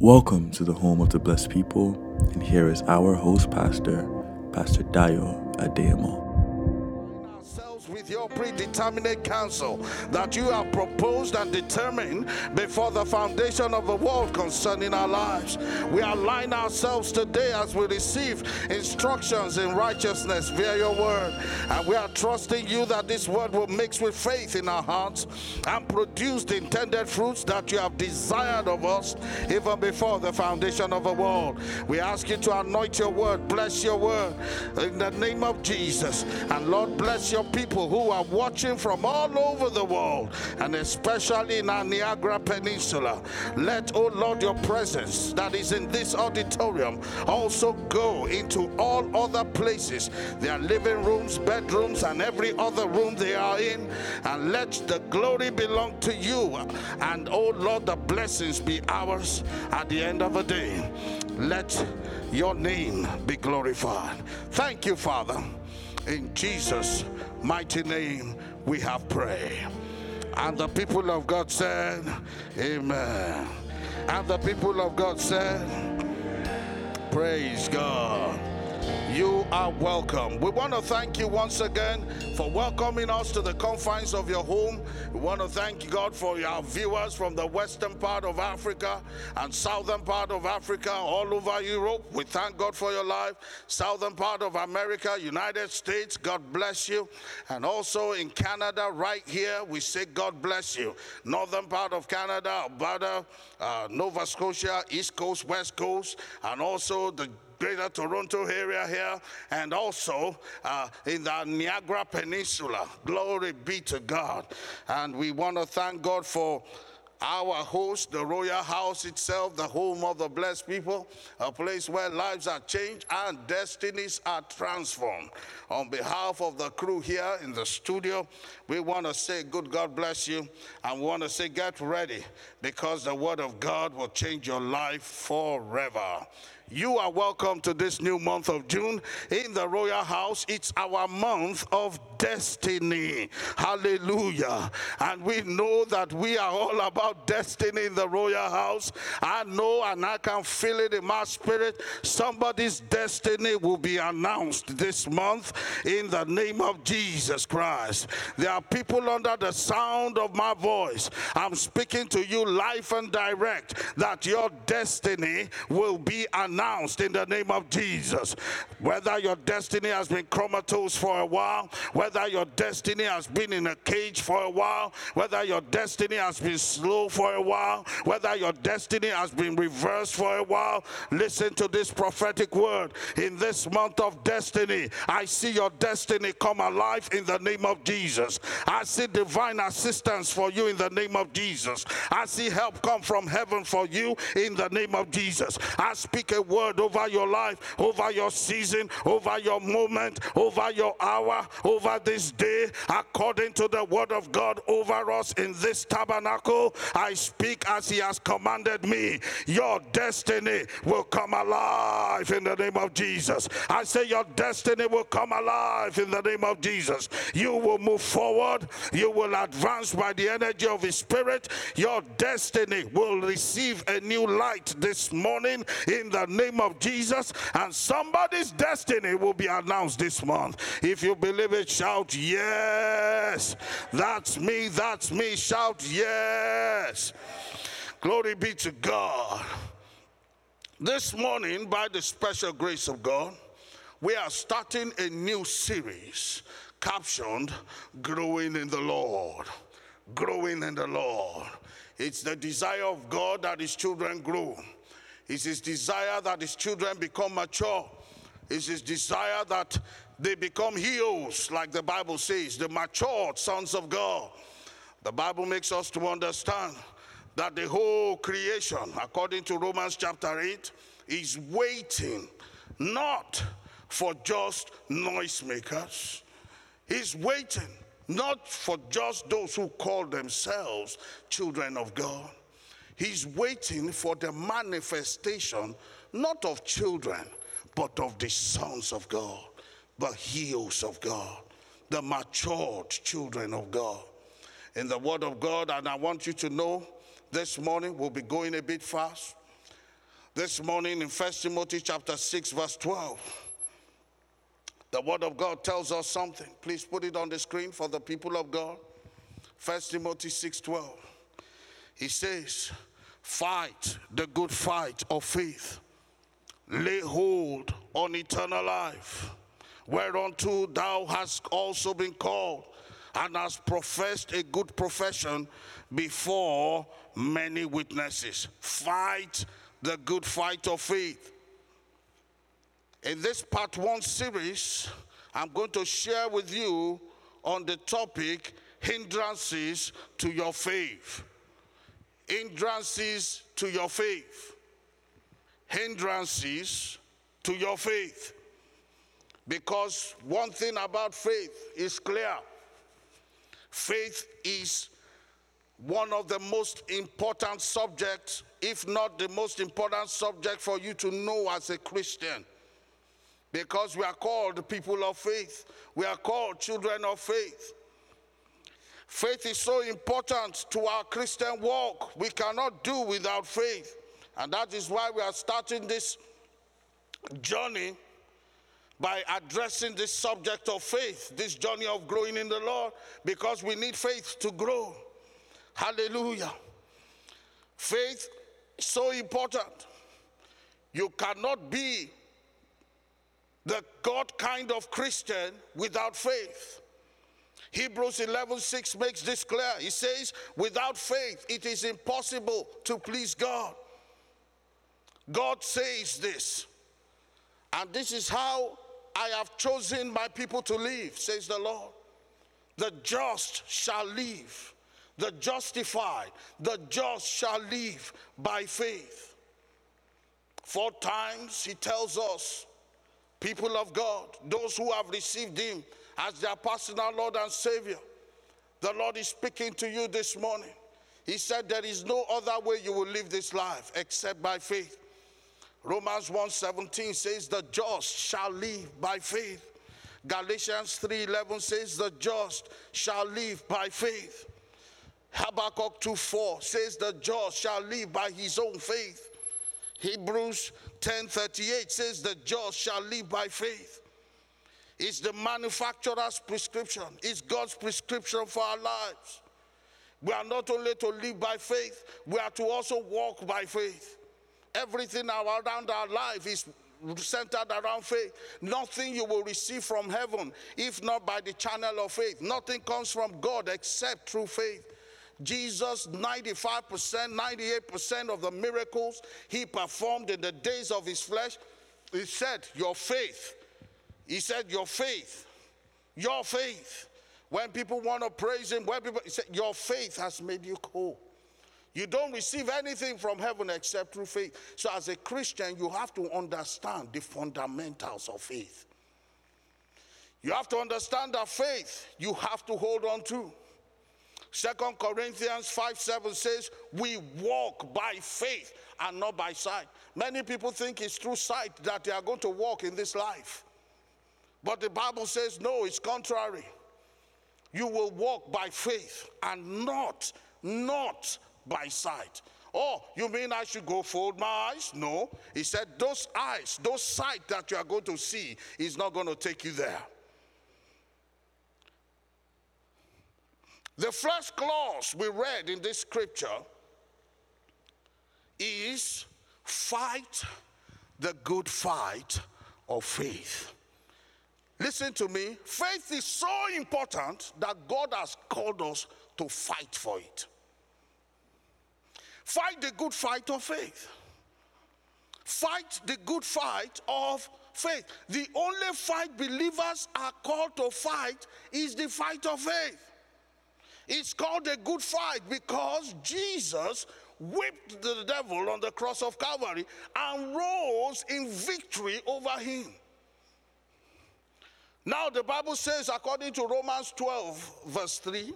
Welcome to the home of the blessed people, and here is our host pastor, Pastor Dayo Adeyemo. Your predeterminate counsel that you have proposed and determined before the foundation of the world concerning our lives. We align ourselves today as we receive instructions in righteousness via your word. And we are trusting you that this word will mix with faith in our hearts and produce the intended fruits that you have desired of us even before the foundation of the world. We ask you to anoint your word, bless your word in the name of Jesus. And Lord, bless your people who are watching from all over the world and especially in our Niagara Peninsula. Let, oh Lord, your presence that is in this auditorium also go into all other places, their living rooms, bedrooms, and every other room they are in. And let the glory belong to you. And, oh Lord, the blessings be ours at the end of the day. Let your name be glorified. Thank you, Father. In Jesus' mighty name, we have prayed. And the people of God said, Amen. And the people of God said, Praise God. You are welcome. We want to thank you once again for welcoming us to the confines of your home. We want to thank God for our viewers from the western part of Africa and southern part of Africa, all over Europe. We thank God for your life. Southern part of America, United States, God bless you. And also in Canada, right here, we say God bless you. Northern part of Canada, Alberta, uh, Nova Scotia, East Coast, West Coast, and also the Greater Toronto area here, and also uh, in the Niagara Peninsula. Glory be to God. And we want to thank God for our host, the Royal House itself, the home of the blessed people, a place where lives are changed and destinies are transformed. On behalf of the crew here in the studio, we want to say, Good God bless you, and we want to say, Get ready because the Word of God will change your life forever. You are welcome to this new month of June in the Royal House. It's our month of destiny. Hallelujah. And we know that we are all about destiny in the Royal House. I know and I can feel it in my spirit. Somebody's destiny will be announced this month in the name of Jesus Christ. There are people under the sound of my voice. I'm speaking to you live and direct that your destiny will be announced in the name of Jesus. Whether your destiny has been comatose for a while, whether your destiny has been in a cage for a while, whether your destiny has been slow for a while, whether your destiny has been reversed for a while, listen to this prophetic word. In this month of destiny, I see your destiny come alive in the name of Jesus. I see divine assistance for you in the name of Jesus. I see help come from heaven for you in the name of Jesus. I speak a word over your life, over your season, over your moment, over your hour, over this day, according to the word of God over us in this tabernacle. I speak as He has commanded me. Your destiny will come alive in the name of Jesus. I say, Your destiny will come alive in the name of Jesus. You will move forward, you will advance by the energy of His Spirit. Your destiny will receive a new light this morning in the name of Jesus, and somebody's destiny will be announced this month. If you believe it, shout yes. That's me, that's me. Shout yes. Glory be to God. This morning, by the special grace of God, we are starting a new series captioned Growing in the Lord. Growing in the Lord. It's the desire of God that his children grow. It's his desire that his children become mature. It's his desire that they become heroes, like the Bible says, the matured sons of God. The Bible makes us to understand that the whole creation, according to Romans chapter 8, is waiting not for just noisemakers. He's waiting not for just those who call themselves children of God. He's waiting for the manifestation not of children, but of the sons of God, the heroes of God, the matured children of God. In the Word of God, and I want you to know this morning we'll be going a bit fast. This morning in 1 Timothy chapter 6, verse 12. The word of God tells us something. Please put it on the screen for the people of God. 1 Timothy 6:12. He says, "Fight the good fight of faith. Lay hold on eternal life, whereunto thou hast also been called, and hast professed a good profession before many witnesses. Fight the good fight of faith." In this part one series, I'm going to share with you on the topic hindrances to your faith. Hindrances to your faith. Hindrances to your faith. Because one thing about faith is clear faith is one of the most important subjects, if not the most important subject for you to know as a Christian because we are called people of faith. We are called children of faith. Faith is so important to our Christian walk. We cannot do without faith. And that is why we are starting this journey by addressing this subject of faith, this journey of growing in the Lord, because we need faith to grow. Hallelujah. Faith so important. You cannot be the God kind of Christian without faith. Hebrews 11:6 makes this clear. He says, "Without faith it is impossible to please God." God says this. And this is how I have chosen my people to live, says the Lord. The just shall live. The justified, the just shall live by faith. Four times he tells us people of God, those who have received Him as their personal Lord and Savior. The Lord is speaking to you this morning. He said, There is no other way you will live this life except by faith. Romans 1:17 says, The just shall live by faith. Galatians 3:11 says, The just shall live by faith. Habakkuk 2:4 says, The just shall live by his own faith. Hebrews 10:38 says the just shall live by faith. It's the manufacturer's prescription. It's God's prescription for our lives. We are not only to live by faith, we are to also walk by faith. Everything around our life is centered around faith. Nothing you will receive from heaven if not by the channel of faith. Nothing comes from God except through faith. Jesus, 95%, 98% of the miracles he performed in the days of his flesh, he said, Your faith. He said, Your faith. Your faith. When people want to praise him, when people he said, Your faith has made you whole. You don't receive anything from heaven except through faith. So, as a Christian, you have to understand the fundamentals of faith. You have to understand that faith you have to hold on to. Second Corinthians 5 7 says, We walk by faith and not by sight. Many people think it's through sight that they are going to walk in this life. But the Bible says, no, it's contrary. You will walk by faith and not, not by sight. Oh, you mean I should go fold my eyes? No. He said, those eyes, those sight that you are going to see is not going to take you there. The first clause we read in this scripture is fight the good fight of faith. Listen to me. Faith is so important that God has called us to fight for it. Fight the good fight of faith. Fight the good fight of faith. The only fight believers are called to fight is the fight of faith. It's called a good fight because Jesus whipped the devil on the cross of Calvary and rose in victory over him. Now, the Bible says, according to Romans 12, verse 3,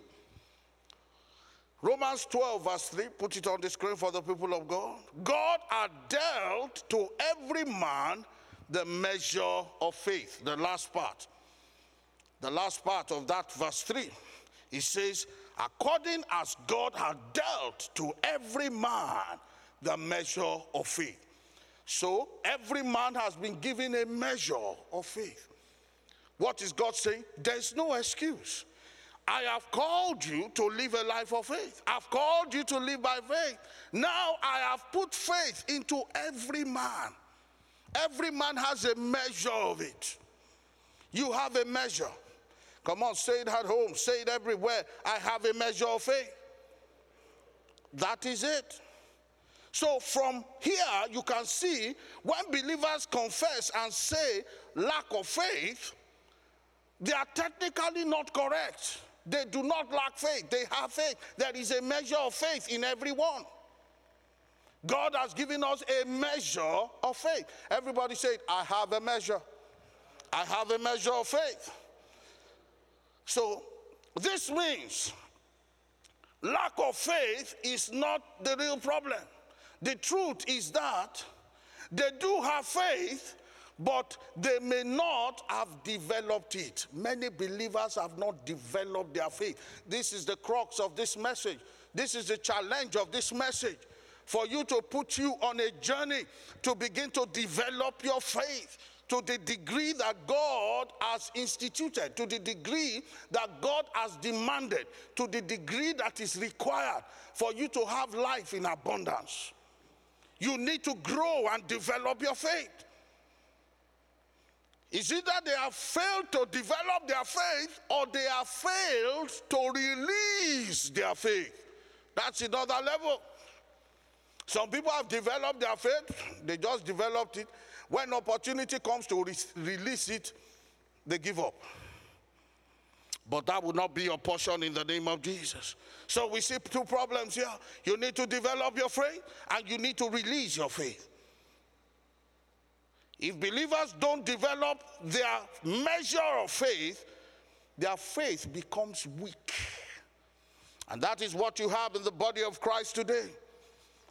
Romans 12, verse 3, put it on the screen for the people of God. God had dealt to every man the measure of faith, the last part. The last part of that, verse 3, he says, according as God had dealt to every man the measure of faith. So every man has been given a measure of faith. What is God saying? There's no excuse. I have called you to live a life of faith. I've called you to live by faith. Now I have put faith into every man. Every man has a measure of it. You have a measure. Come on, say it at home, say it everywhere. I have a measure of faith. That is it. So from here, you can see when believers confess and say lack of faith, they are technically not correct. They do not lack faith, they have faith. There is a measure of faith in everyone. God has given us a measure of faith. Everybody said, I have a measure. I have a measure of faith. So this means lack of faith is not the real problem. The truth is that they do have faith, but they may not have developed it. Many believers have not developed their faith. This is the crux of this message. This is the challenge of this message for you to put you on a journey to begin to develop your faith to the degree that God has instituted, to the degree that God has demanded, to the degree that is required for you to have life in abundance. You need to grow and develop your faith. Is it that they have failed to develop their faith or they have failed to release their faith? That's another level. Some people have developed their faith, they just developed it. When opportunity comes to re- release it, they give up. But that would not be your portion in the name of Jesus. So we see two problems here. You need to develop your faith and you need to release your faith. If believers don't develop their measure of faith, their faith becomes weak. And that is what you have in the body of Christ today.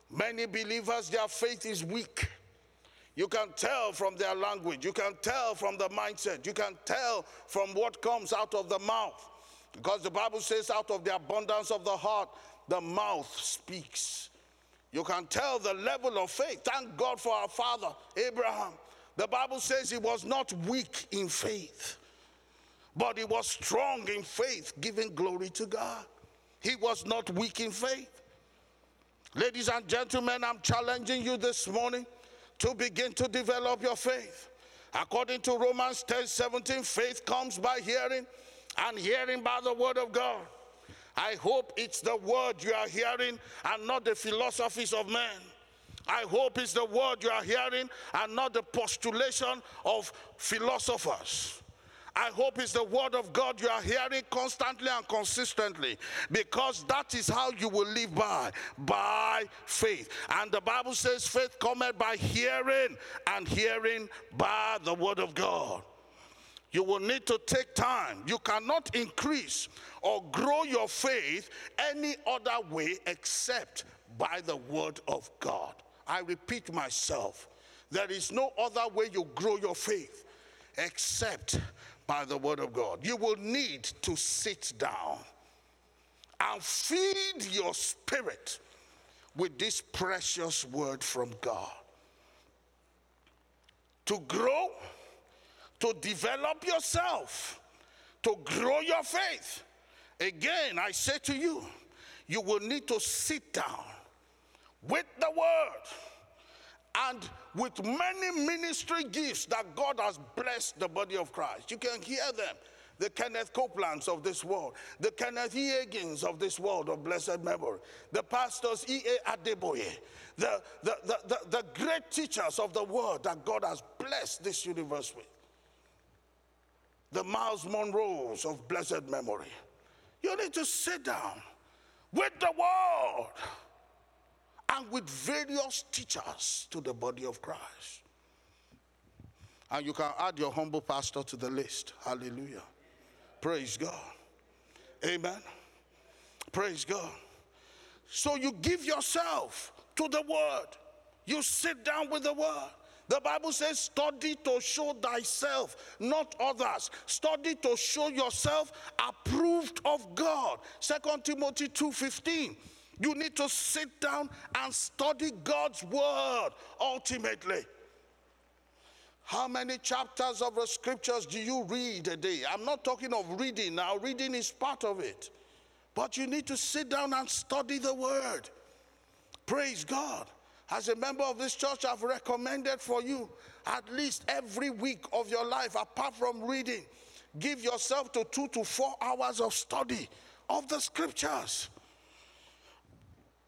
Many believers, their faith is weak. You can tell from their language, you can tell from the mindset, you can tell from what comes out of the mouth. Because the Bible says, out of the abundance of the heart, the mouth speaks. You can tell the level of faith. Thank God for our father, Abraham. The Bible says he was not weak in faith, but he was strong in faith, giving glory to God. He was not weak in faith. Ladies and gentlemen, I'm challenging you this morning to begin to develop your faith. According to Romans 10 17, faith comes by hearing, and hearing by the word of God. I hope it's the word you are hearing and not the philosophies of men. I hope it's the word you are hearing and not the postulation of philosophers. I hope it's the word of God you are hearing constantly and consistently because that is how you will live by by faith. And the Bible says faith cometh by hearing and hearing by the word of God. You will need to take time. You cannot increase or grow your faith any other way except by the word of God. I repeat myself. There is no other way you grow your faith except by the word of God. You will need to sit down and feed your spirit with this precious word from God. To grow, to develop yourself, to grow your faith. Again, I say to you, you will need to sit down with the word and with many ministry gifts that God has blessed the body of Christ. You can hear them. The Kenneth Copelands of this world, the Kenneth E. Hagins of this world of blessed memory, the pastors E.A. Adeboye, the, the, the, the, the great teachers of the world that God has blessed this universe with, the Myles Munroes of blessed memory. You need to sit down with the word and with various teachers to the body of Christ. And you can add your humble pastor to the list. Hallelujah. Praise God. Amen. Praise God. So you give yourself to the word. You sit down with the word. The Bible says, study to show thyself, not others. Study to show yourself approved of God. Second Timothy 2:15. You need to sit down and study God's word ultimately. How many chapters of the scriptures do you read a day? I'm not talking of reading now, reading is part of it. But you need to sit down and study the word. Praise God. As a member of this church, I've recommended for you at least every week of your life, apart from reading, give yourself to two to four hours of study of the scriptures.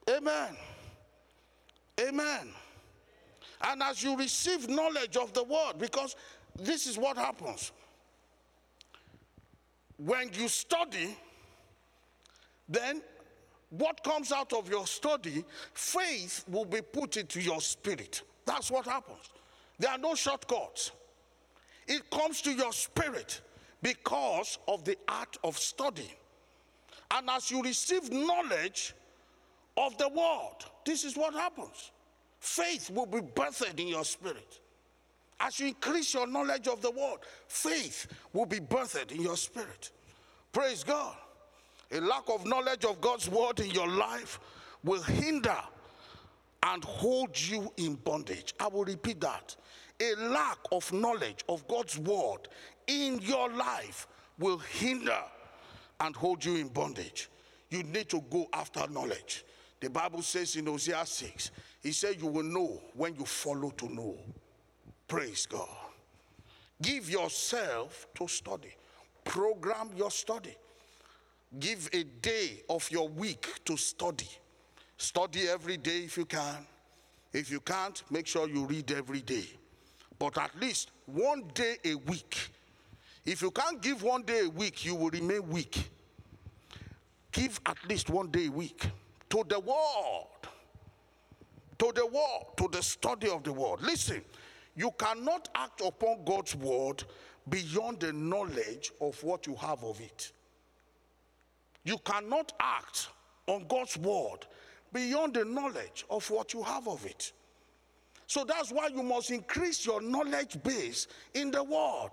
Amen. Amen. And as you receive knowledge of the word, because this is what happens. When you study, then what comes out of your study, faith will be put into your spirit. That's what happens. There are no shortcuts. It comes to your spirit because of the art of study. And as you receive knowledge of the word, this is what happens. Faith will be birthed in your spirit. As you increase your knowledge of the word, faith will be birthed in your spirit. Praise God. A lack of knowledge of God's word in your life will hinder and hold you in bondage. I will repeat that. A lack of knowledge of God's word in your life will hinder and hold you in bondage. You need to go after knowledge. The Bible says in Hosea 6, He said, You will know when you follow to know. Praise God. Give yourself to study, program your study. Give a day of your week to study. Study every day if you can. If you can't, make sure you read every day. But at least one day a week. If you can't give one day a week, you will remain weak. Give at least one day a week to the word. To the word, to the study of the word. Listen, you cannot act upon God's word beyond the knowledge of what you have of it. You cannot act on God's word beyond the knowledge of what you have of it. So that's why you must increase your knowledge base in the word.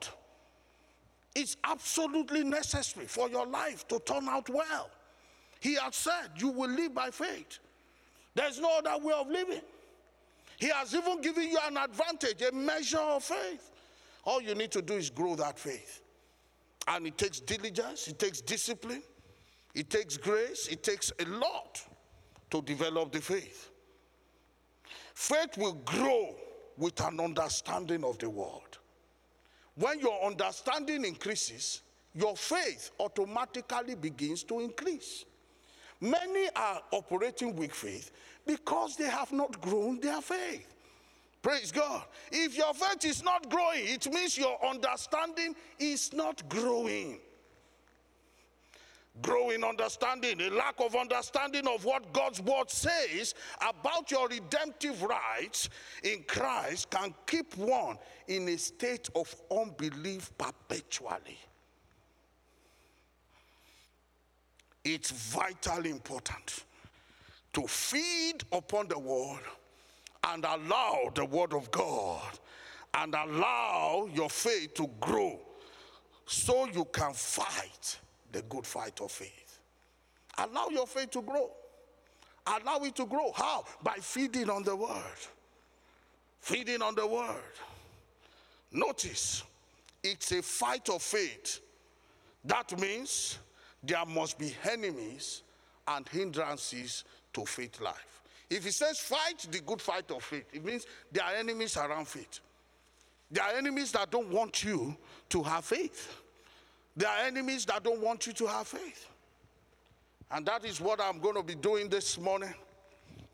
It's absolutely necessary for your life to turn out well. He has said you will live by faith. There's no other way of living. He has even given you an advantage, a measure of faith. All you need to do is grow that faith. And it takes diligence, it takes discipline, it takes grace, it takes a lot to develop the faith. Faith will grow with an understanding of the word. When your understanding increases, your faith automatically begins to increase. Many are operating with faith because they have not grown their faith. Praise God. If your faith is not growing, it means your understanding is not growing growing understanding, a lack of understanding of what God's word says about your redemptive rights in Christ can keep one in a state of unbelief perpetually. It's vitally important to feed upon the word and allow the word of God and allow your faith to grow so you can fight the good fight of faith. Allow your faith to grow. Allow it to grow. How? By feeding on the word. Feeding on the word. Notice, it's a fight of faith. That means there must be enemies and hindrances to faith life. If he says fight the good fight of faith, it means there are enemies around faith. There are enemies that don't want you to have faith. There are enemies that don't want you to have faith. And that is what I'm going to be doing this morning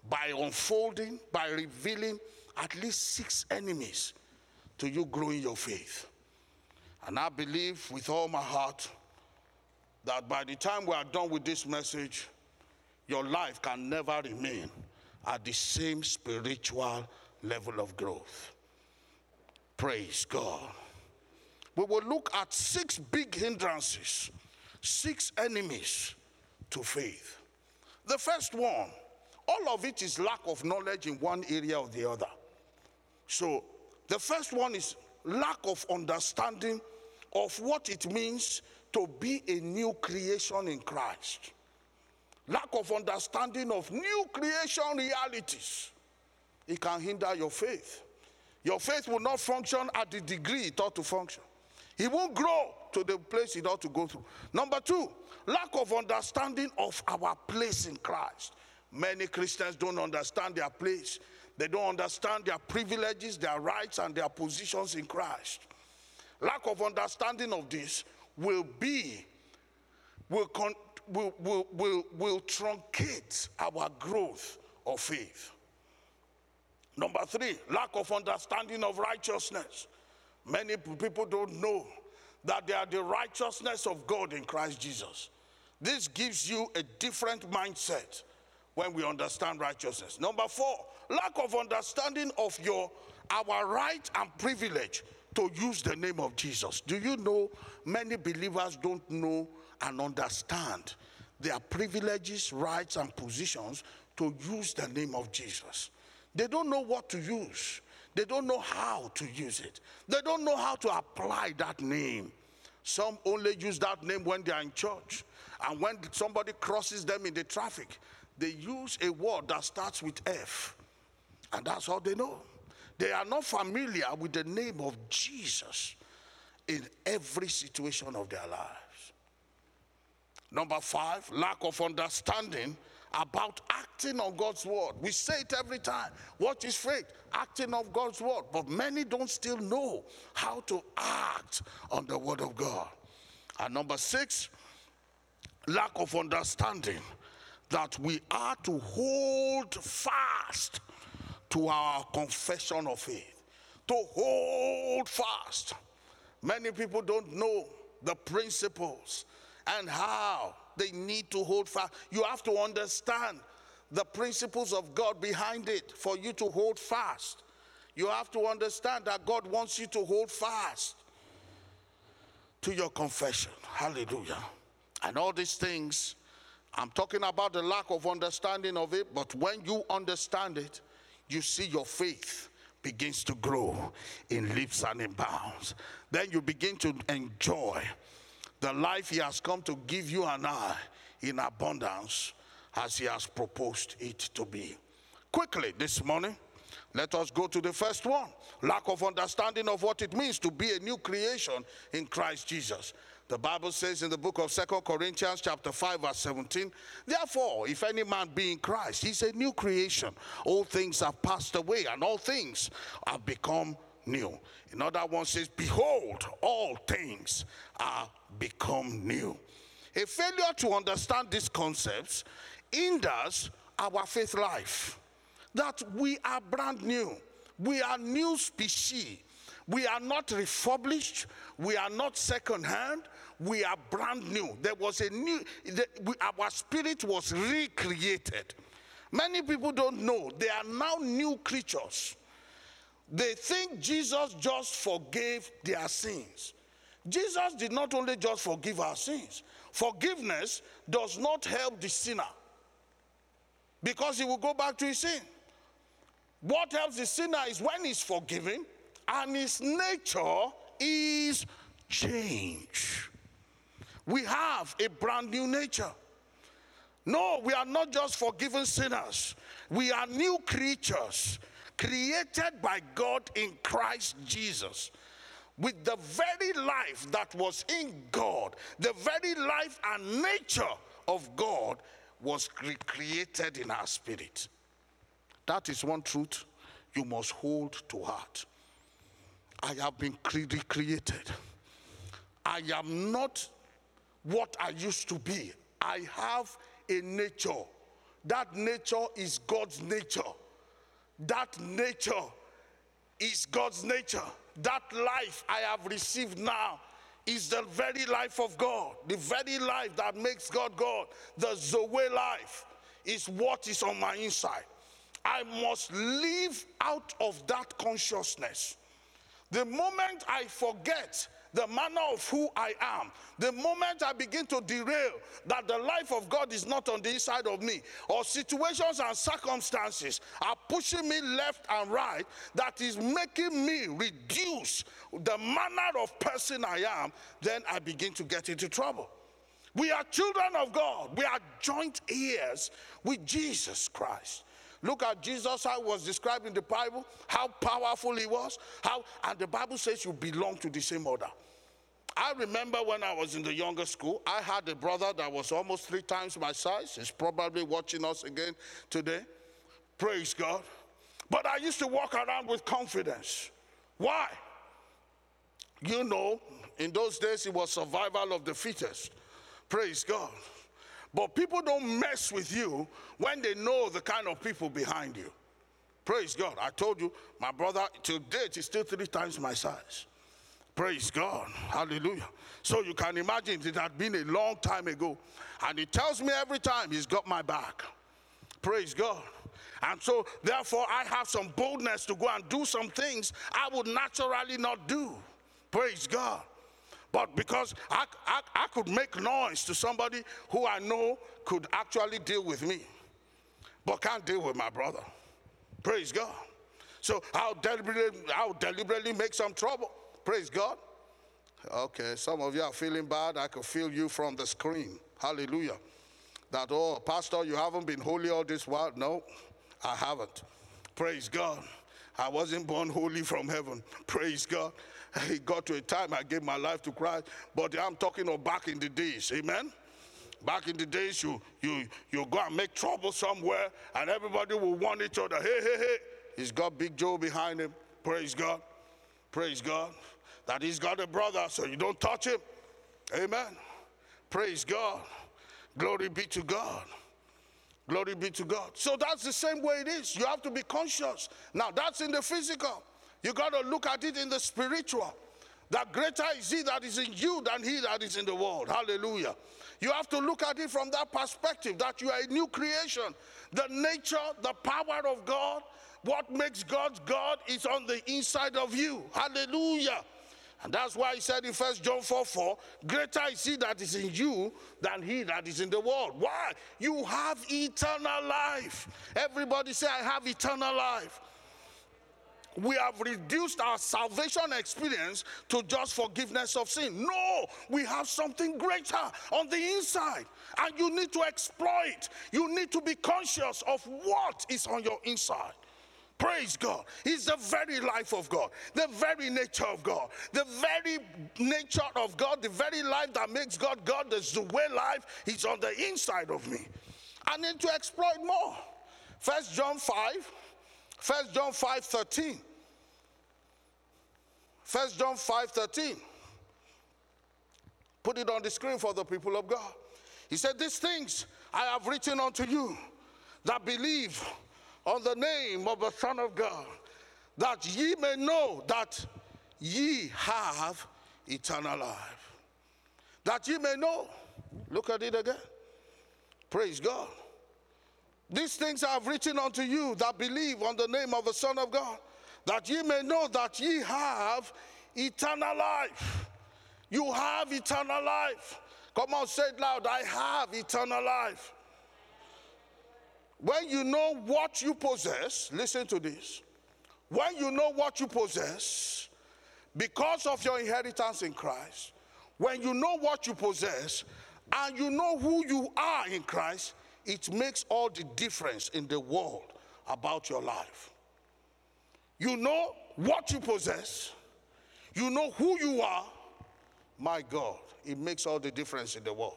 by unfolding, by revealing at least six enemies to you growing your faith. And I believe with all my heart that by the time we are done with this message, your life can never remain at the same spiritual level of growth. Praise God we will look at six big hindrances, six enemies to faith. The first one, all of it is lack of knowledge in one area or the other. So, the first one is lack of understanding of what it means to be a new creation in Christ. lack of understanding of new creation realities, it can hinder your faith. Your faith will not function at the degree it ought to function. It won't grow to the place it ought to go through. Number two, lack of understanding of our place in Christ. Many Christians don't understand their place. They don't understand their privileges, their rights, and their positions in Christ. Lack of understanding of this will be, will, con, will, will, will, will truncate our growth of faith. Number three, lack of understanding of righteousness. Many people don't know that they are the righteousness of God in Christ Jesus. This gives you a different mindset when we understand righteousness. Number four, lack of understanding of your our right and privilege to use the name of Jesus. Do you know many believers don't know and understand their privileges, rights, and positions to use the name of Jesus? They don't know what to use. They don't know how to use it. They don't know how to apply that name. Some only use that name when they are in church. And when somebody crosses them in the traffic, they use a word that starts with F. And that's all they know. They are not familiar with the name of Jesus in every situation of their lives. Number five, lack of understanding about acting on God's word. We say it every time. What is faith? Acting of God's word. But many don't still know how to act on the word of God. And number six, lack of understanding that we are to hold fast to our confession of faith. To hold fast. Many people don't know the principles and how they need to hold fast. You have to understand the principles of God behind it for you to hold fast. You have to understand that God wants you to hold fast to your confession. Hallelujah. And all these things, I'm talking about the lack of understanding of it, but when you understand it, you see your faith begins to grow in leaps and in bounds. Then you begin to enjoy the life He has come to give you and I in abundance as He has proposed it to be. Quickly this morning, let us go to the first one lack of understanding of what it means to be a new creation in Christ Jesus. The Bible says in the book of Second Corinthians, chapter 5, verse 17, Therefore, if any man be in Christ, he's a new creation. All things have passed away, and all things have become new. Another one says, Behold, all things are become new. A failure to understand these concepts hinders our faith life. That we are brand new, we are new species. We are not refurbished. We are not second hand. We are brand new. There was a new, the, we, our spirit was recreated. Many people don't know they are now new creatures. They think Jesus just forgave their sins. Jesus did not only just forgive our sins, forgiveness does not help the sinner because he will go back to his sin. What helps the sinner is when he's forgiven and his nature is changed. We have a brand new nature. No, we are not just forgiven sinners, we are new creatures created by God in Christ Jesus with the very life that was in God, the very life and nature of God was recreated in our spirit. That is one truth you must hold to heart. I have been recreated. I am not what I used to be. I have a nature. That nature is God's nature. That nature is God's nature. That life I have received now is the very life of God, the very life that makes God God. The Zoe life is what is on my inside. I must live out of that consciousness. The moment I forget the manner of who I am. The moment I begin to derail that the life of God is not on the inside of me, or situations and circumstances are pushing me left and right, that is making me reduce the manner of person I am, then I begin to get into trouble. We are children of God. We are joint heirs with Jesus Christ. Look at Jesus, how was described in the Bible, how powerful he was, how, and the Bible says you belong to the same order. I remember when I was in the younger school, I had a brother that was almost three times my size. He's probably watching us again today. Praise God. But I used to walk around with confidence. Why? You know, in those days it was survival of the fittest. Praise God. But people don't mess with you when they know the kind of people behind you. Praise God. I told you, my brother, to date, is still three times my size. Praise God. Hallelujah. So you can imagine it had been a long time ago. And he tells me every time he's got my back. Praise God. And so, therefore, I have some boldness to go and do some things I would naturally not do. Praise God. But because I, I, I could make noise to somebody who I know could actually deal with me, but can't deal with my brother. Praise God. So I'll deliberately, I'll deliberately make some trouble. Praise God. Okay, some of you are feeling bad. I can feel you from the screen. Hallelujah. That, oh, Pastor, you haven't been holy all this while. No, I haven't. Praise God. I wasn't born holy from heaven. Praise God. It got to a time I gave my life to Christ, but I'm talking of back in the days. Amen. Back in the days, you you you go and make trouble somewhere, and everybody will warn each other. Hey, hey, hey! He's got Big Joe behind him. Praise God. Praise God. That he's got a brother, so you don't touch him. Amen. Praise God. Glory be to God. Glory be to God. So that's the same way it is. You have to be conscious. Now, that's in the physical. You got to look at it in the spiritual. That greater is he that is in you than he that is in the world. Hallelujah. You have to look at it from that perspective that you are a new creation. The nature, the power of God, what makes God God is on the inside of you. Hallelujah. And that's why he said in First John 4 4, greater is he that is in you than he that is in the world. Why? You have eternal life. Everybody say, I have eternal life we have reduced our salvation experience to just forgiveness of sin. No, we have something greater on the inside, and you need to exploit. You need to be conscious of what is on your inside. Praise God. It's the very life of God, the very nature of God, the very nature of God, the very life that makes God God. The way life is on the inside of me. I need to exploit more. First John 5, First John 5 13. First John 5:13. Put it on the screen for the people of God. He said, These things I have written unto you that believe on the name of the Son of God, that ye may know that ye have eternal life. That ye may know. Look at it again. Praise God. These things I have written unto you that believe on the name of the Son of God, that ye may know that ye have eternal life. You have eternal life. Come on, say it loud. I have eternal life. When you know what you possess, listen to this. When you know what you possess, because of your inheritance in Christ, when you know what you possess and you know who you are in Christ, it makes all the difference in the world about your life. You know what you possess, you know who you are. My God, it makes all the difference in the world.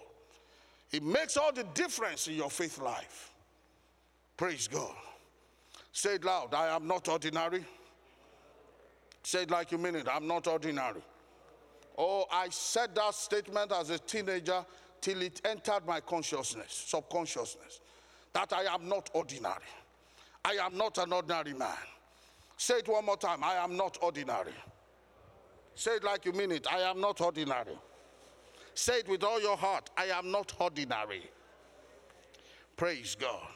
It makes all the difference in your faith life. Praise God. Say it loud I am not ordinary. Say it like you mean it. I'm not ordinary. Oh, I said that statement as a teenager till it entered my consciousness, subconsciousness, that I am not ordinary. I am not an ordinary man. Say it one more time. I am not ordinary. Say it like you mean it. I am not ordinary. Say it with all your heart. I am not ordinary. Praise God.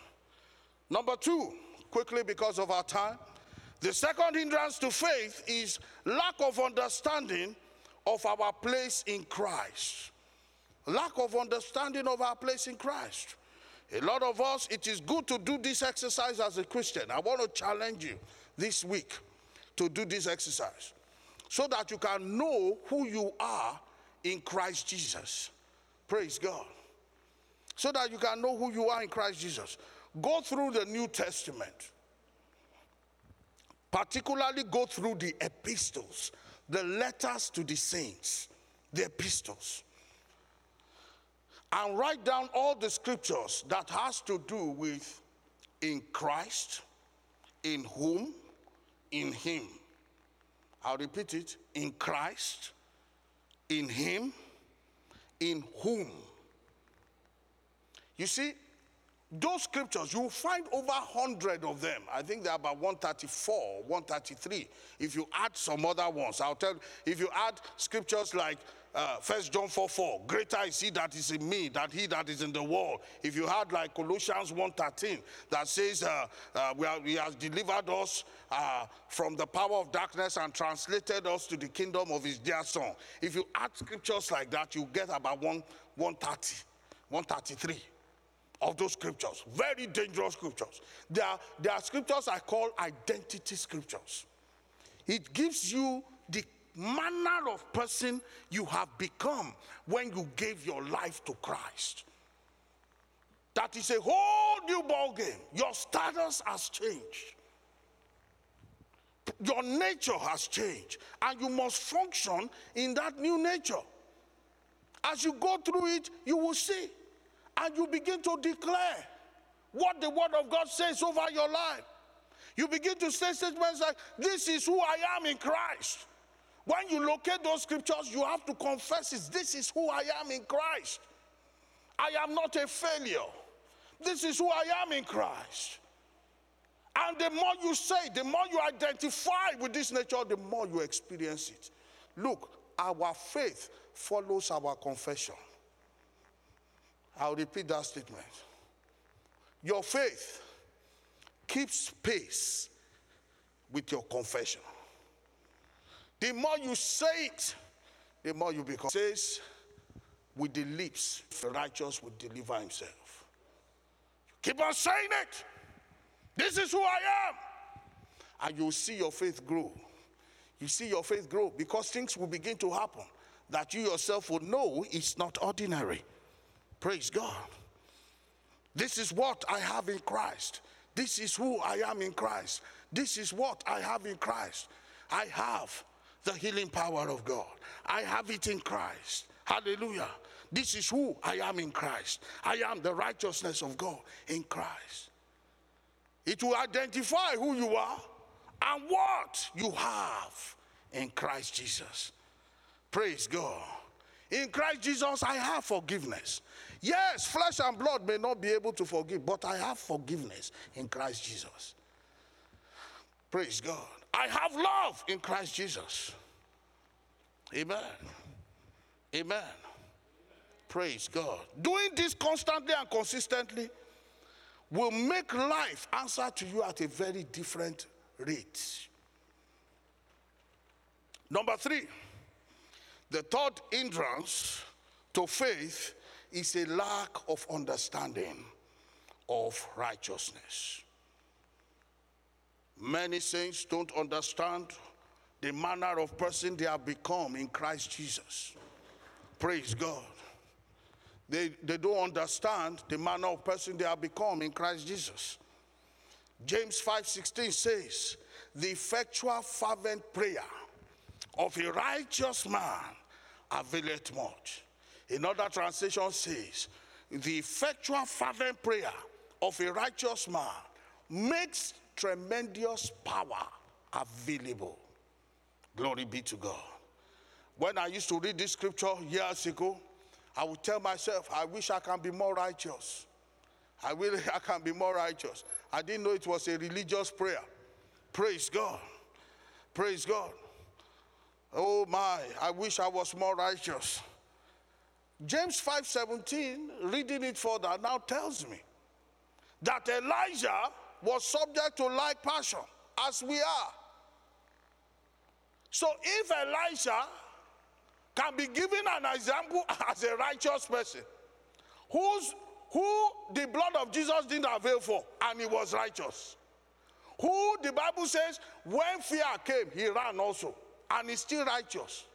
Number two, quickly because of our time, the second hindrance to faith is lack of understanding of our place in Christ. Lack of understanding of our place in Christ. A lot of us, it is good to do this exercise as a Christian. I want to challenge you this week to do this exercise so that you can know who you are in Christ Jesus. Praise God. so that you can know who you are in Christ Jesus. Go through the New Testament, particularly go through the epistles, the letters to the saints, the epistles and write down all the scriptures that has to do with in Christ, in whom, in him. I'll repeat it in Christ, in him, in whom. You see, those scriptures, you'll find over 100 of them. I think they're about 134, 133. If you add some other ones, I'll tell you, if you add scriptures like uh, First John 4 4, greater is he that is in me than he that is in the world. If you had like Colossians 1 13 that says, uh, uh, we are, He has delivered us uh, from the power of darkness and translated us to the kingdom of His dear Son. If you add scriptures like that, you get about 1, 130, 133 of those scriptures. Very dangerous scriptures. There are, there are scriptures I call identity scriptures. It gives you the manner of person you have become when you gave your life to Christ. That is a whole new ball game. Your status has changed. Your nature has changed, and you must function in that new nature. As you go through it, you will see, and you begin to declare what the Word of God says over your life. You begin to say statements like, This is who I am in Christ. When you locate those scriptures, you have to confess it. This is who I am in Christ. I am not a failure. This is who I am in Christ. And the more you say, the more you identify with this nature, the more you experience it. Look, our faith follows our confession. I'll repeat that statement. Your faith keeps pace with your confession. The more you say it, the more you become. It says, with the lips, the righteous will deliver himself. Keep on saying it. This is who I am. And you'll see your faith grow. You see your faith grow because things will begin to happen that you yourself will know it's not ordinary. Praise God. This is what I have in Christ. This is who I am in Christ. This is what I have in Christ. I have the healing power of God. I have it in Christ. Hallelujah. This is who I am in Christ. I am the righteousness of God in Christ. It will identify who you are and what you have in Christ Jesus. Praise God. In Christ Jesus, I have forgiveness. Yes, flesh and blood may not be able to forgive, but I have forgiveness in Christ Jesus. Praise God. I have love in Christ Jesus. Amen. Amen. Praise God. Doing this constantly and consistently will make life answer to you at a very different rate. Number three, the third hindrance to faith is a lack of understanding of righteousness. Many saints don't understand the manner of person they have become in Christ Jesus. Praise God. They, they don't understand the manner of person they have become in Christ Jesus. James 5:16 says, "The effectual fervent prayer of a righteous man availeth much." Another translation says, "The effectual fervent prayer of a righteous man makes tremendous power available. Glory be to God. When I used to read this scripture years ago, I would tell myself, I wish I can be more righteous. I really I can be more righteous. I didn't know it was a religious prayer. Praise God. Praise God. Oh my, I wish I was more righteous. James 5:17, reading it further, now tells me that Elijah was subject to like passion as we are. So if Elisha can be given an example as a righteous person, who's, who the blood of Jesus didn't avail for, and he was righteous. Who the Bible says, when fear came, he ran also, and he's still righteous.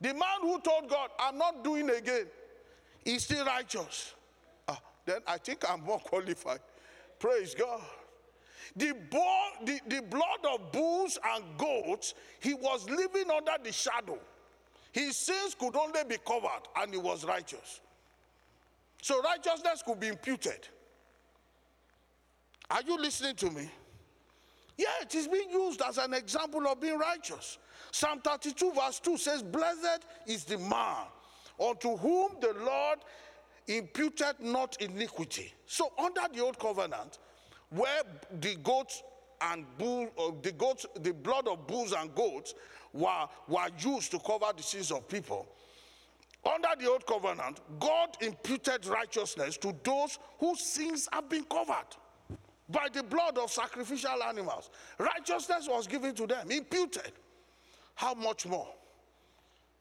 The man who told God, I'm not doing again, he's still righteous. Ah, then I think I'm more qualified. Praise God. The, bo- the, the blood of bulls and goats, he was living under the shadow. His sins could only be covered, and he was righteous. So righteousness could be imputed. Are you listening to me? Yeah, it is being used as an example of being righteous. Psalm 32, verse 2 says, Blessed is the man unto whom the Lord imputed not iniquity. So, under the old covenant, where the goats and bull, uh, the goats, the blood of bulls and goats were, were used to cover the sins of people. Under the old covenant, God imputed righteousness to those whose sins have been covered by the blood of sacrificial animals. Righteousness was given to them, imputed. How much more?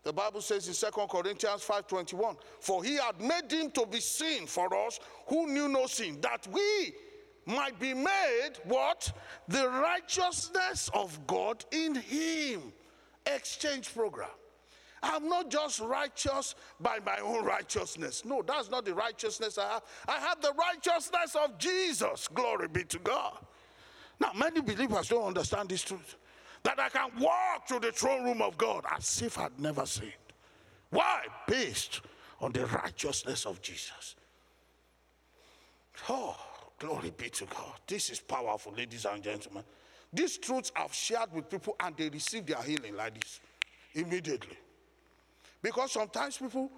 The Bible says in 2 Corinthians 5:21, "For he had made him to be sin for us who knew no sin, that we might be made what? The righteousness of God in him." Exchange program. I'm not just righteous by my own righteousness. No, that's not the righteousness I have. I have the righteousness of Jesus. Glory be to God. Now, many believers don't understand this truth that I can walk to the throne room of God as if I'd never sinned. Why? Based on the righteousness of Jesus. Oh, glory be to God. This is powerful, ladies and gentlemen. These truths I've shared with people and they receive their healing like this immediately. Because sometimes people,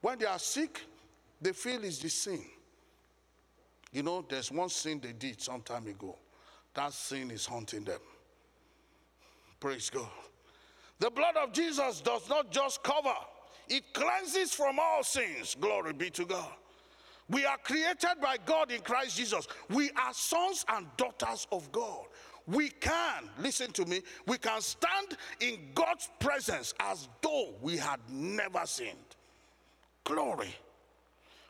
when they are sick, they feel it's the sin. You know, there's one sin they did some time ago. That sin is haunting them. Praise God. The blood of Jesus does not just cover, it cleanses from all sins. Glory be to God. We are created by God in Christ Jesus. We are sons and daughters of God. We can, listen to me, we can stand in God's presence as though we had never sinned. Glory.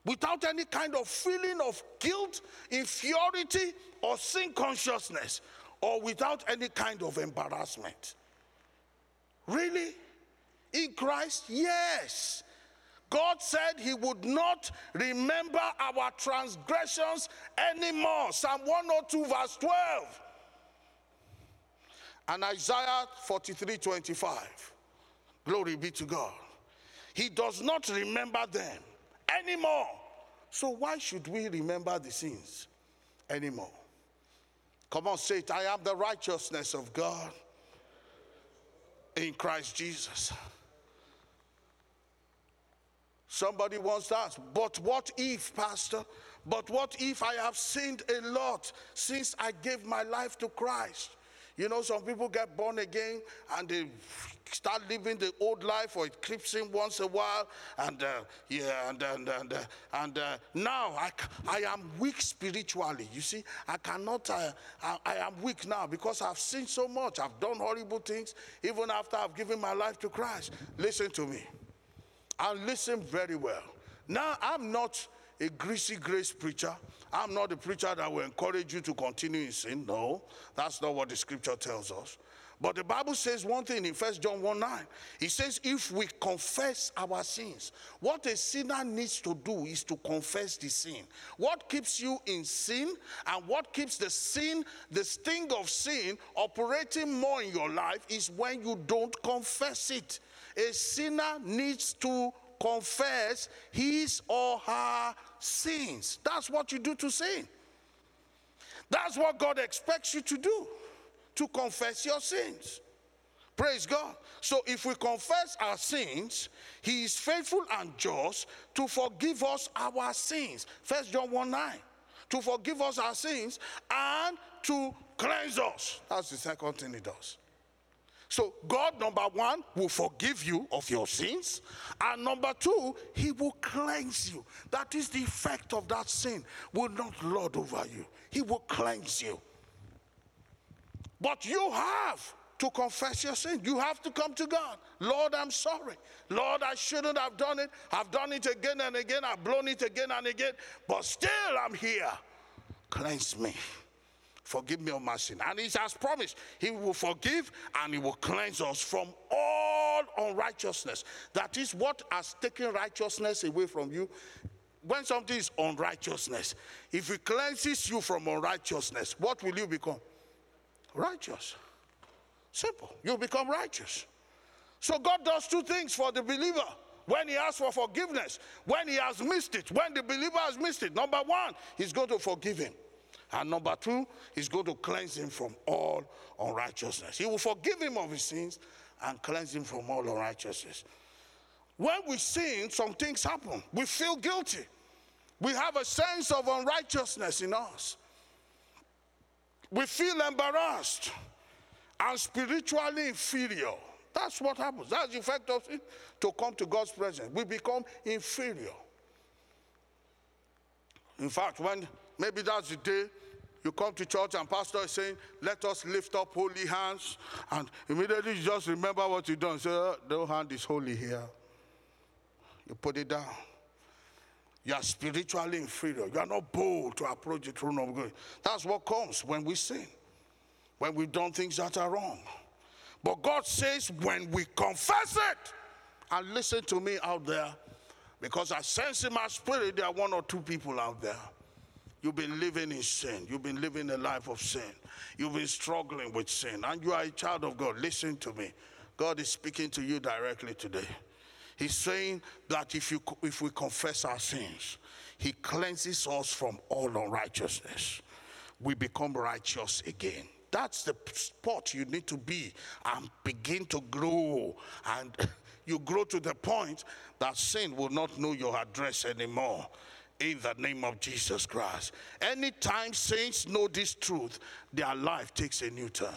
Without any kind of feeling of guilt, inferiority, or sin consciousness or without any kind of embarrassment. Really? In Christ? Yes. God said he would not remember our transgressions anymore. Psalm 102, verse 12. And Isaiah 43, 25. Glory be to God. He does not remember them anymore. So why should we remember the sins anymore? Come on, say it. I am the righteousness of God in Christ Jesus. Somebody wants ask, but what if, Pastor? But what if I have sinned a lot since I gave my life to Christ? You know, some people get born again and they start living the old life, or it creeps in once a while, and uh, yeah, and and and, uh, and uh, now I, I am weak spiritually. You see, I cannot. Uh, I, I am weak now because I've sinned so much. I've done horrible things, even after I've given my life to Christ. Listen to me, and listen very well. Now I'm not a greasy grace preacher. I'm not a preacher that will encourage you to continue in sin. No, that's not what the scripture tells us. But the Bible says one thing in 1 John 1 9. It says, if we confess our sins, what a sinner needs to do is to confess the sin. What keeps you in sin and what keeps the sin, the sting of sin, operating more in your life is when you don't confess it. A sinner needs to confess his or her sins. That's what you do to sin. That's what God expects you to do to confess your sins. Praise God. So if we confess our sins, he is faithful and just to forgive us our sins. First John 1 9. To forgive us our sins and to cleanse us. That's the second thing he does. So, God, number one, will forgive you of your sins. And number two, He will cleanse you. That is the effect of that sin, will not lord over you. He will cleanse you. But you have to confess your sin. You have to come to God. Lord, I'm sorry. Lord, I shouldn't have done it. I've done it again and again. I've blown it again and again. But still, I'm here. Cleanse me. Forgive me of my sin. And he has promised he will forgive and he will cleanse us from all unrighteousness. That is what has taken righteousness away from you. when something is unrighteousness, if it cleanses you from unrighteousness, what will you become? Righteous. Simple. You become righteous. So God does two things for the believer when he asks for forgiveness, when he has missed it, when the believer has missed it. Number one, he's going to forgive him. And number two, he's going to cleanse him from all unrighteousness. He will forgive him of his sins and cleanse him from all unrighteousness. When we sin, some things happen. We feel guilty. We have a sense of unrighteousness in us. We feel embarrassed and spiritually inferior. That's what happens. That's the effect of it to come to God's presence. We become inferior. In fact, when maybe that's the day you come to church and pastor is saying, let us lift up holy hands. And immediately you just remember what you done. Say, oh, the hand is holy here. You put it down. You are spiritually inferior. You are not bold to approach the throne of God. That's what comes when we sin, when we've done things that are wrong. But God says, when we confess it, and listen to me out there, because I sense in my spirit there are one or two people out there. You've been living in sin. You've been living a life of sin. You've been struggling with sin. And you are a child of God. Listen to me. God is speaking to you directly today. He's saying that if, you, if we confess our sins, He cleanses us from all unrighteousness. We become righteous again. That's the spot you need to be and begin to grow. And you grow to the point that sin will not know your address anymore. In the name of Jesus Christ. Anytime saints know this truth, their life takes a new turn.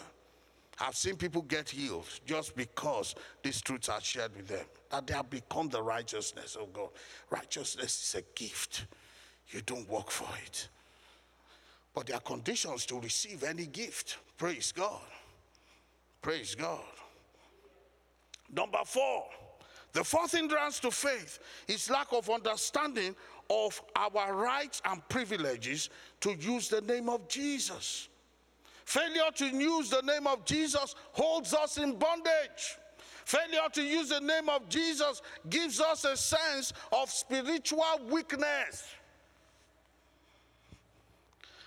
I've seen people get healed just because these truths are shared with them that they have become the righteousness of God. Righteousness is a gift, you don't work for it. But there are conditions to receive any gift. Praise God. Praise God. Number four, the fourth hindrance to faith is lack of understanding of our rights and privileges to use the name of Jesus. Failure to use the name of Jesus holds us in bondage. Failure to use the name of Jesus gives us a sense of spiritual weakness.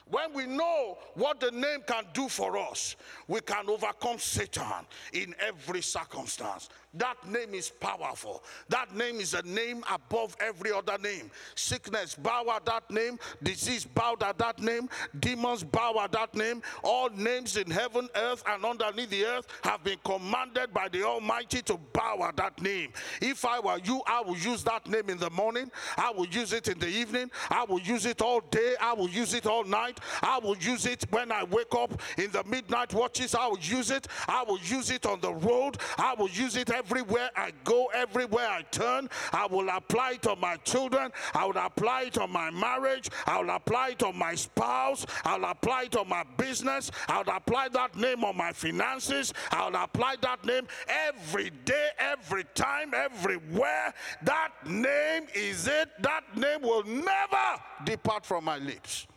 When we know what the name can do for us, we can overcome Satan in every circumstance. That name is powerful. That name is a name above every other name. Sickness bow at that name, disease bow at that name, demons bow at that name. All names in heaven, earth, and underneath the earth have been commanded by the Almighty to bow at that name. If I were you, I would use that name in the morning, I will use it in the evening, I will use it all day, I will use it all night, I will use it when I wake up in the midnight watches, I will use it, I will use it on the road, I will use it every everywhere I go, everywhere I turn. I will apply it on my children. I will apply it on my marriage. I will apply it on my spouse. I will apply it on my business. I will apply that name on my finances. I will apply that name every day, every time, everywhere. That name is it. That name will never depart from my lips.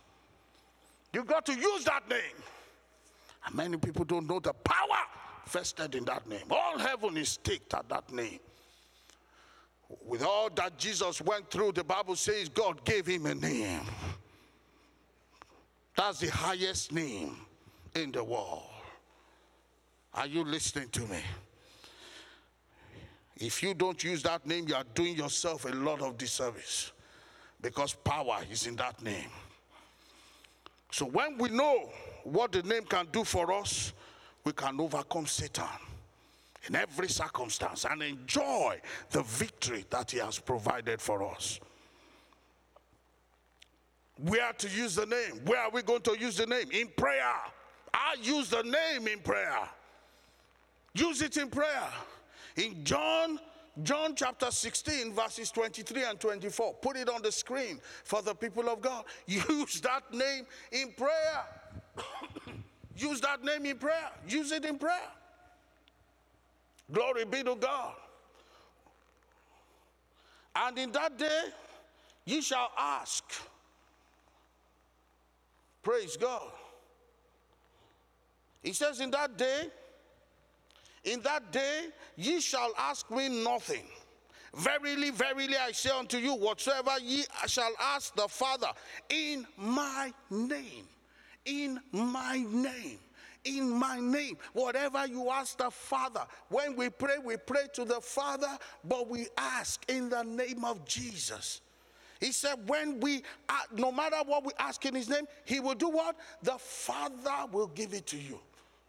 You got to use that name. And many people don't know the power vested in that name. All heaven is staked at that name. With all that Jesus went through, the Bible says God gave him a name. That's the highest name in the world. Are you listening to me? If you don't use that name, you are doing yourself a lot of disservice because power is in that name. So when we know what the name can do for us, we can overcome Satan in every circumstance and enjoy the victory that he has provided for us. Where to use the name? Where are we going to use the name? In prayer. I use the name in prayer. Use it in prayer. In John John chapter 16, verses 23 and 24. Put it on the screen for the people of God. Use that name in prayer. Use that name in prayer. Use it in prayer. Glory be to God. And in that day, ye shall ask. Praise God. He says, In that day, in that day, ye shall ask me nothing. Verily, verily, I say unto you, whatsoever ye shall ask the Father in my name, in my name in my name. Whatever you ask the Father, when we pray, we pray to the Father, but we ask in the name of Jesus. He said, when we, uh, no matter what we ask in His name, He will do what? The Father will give it to you.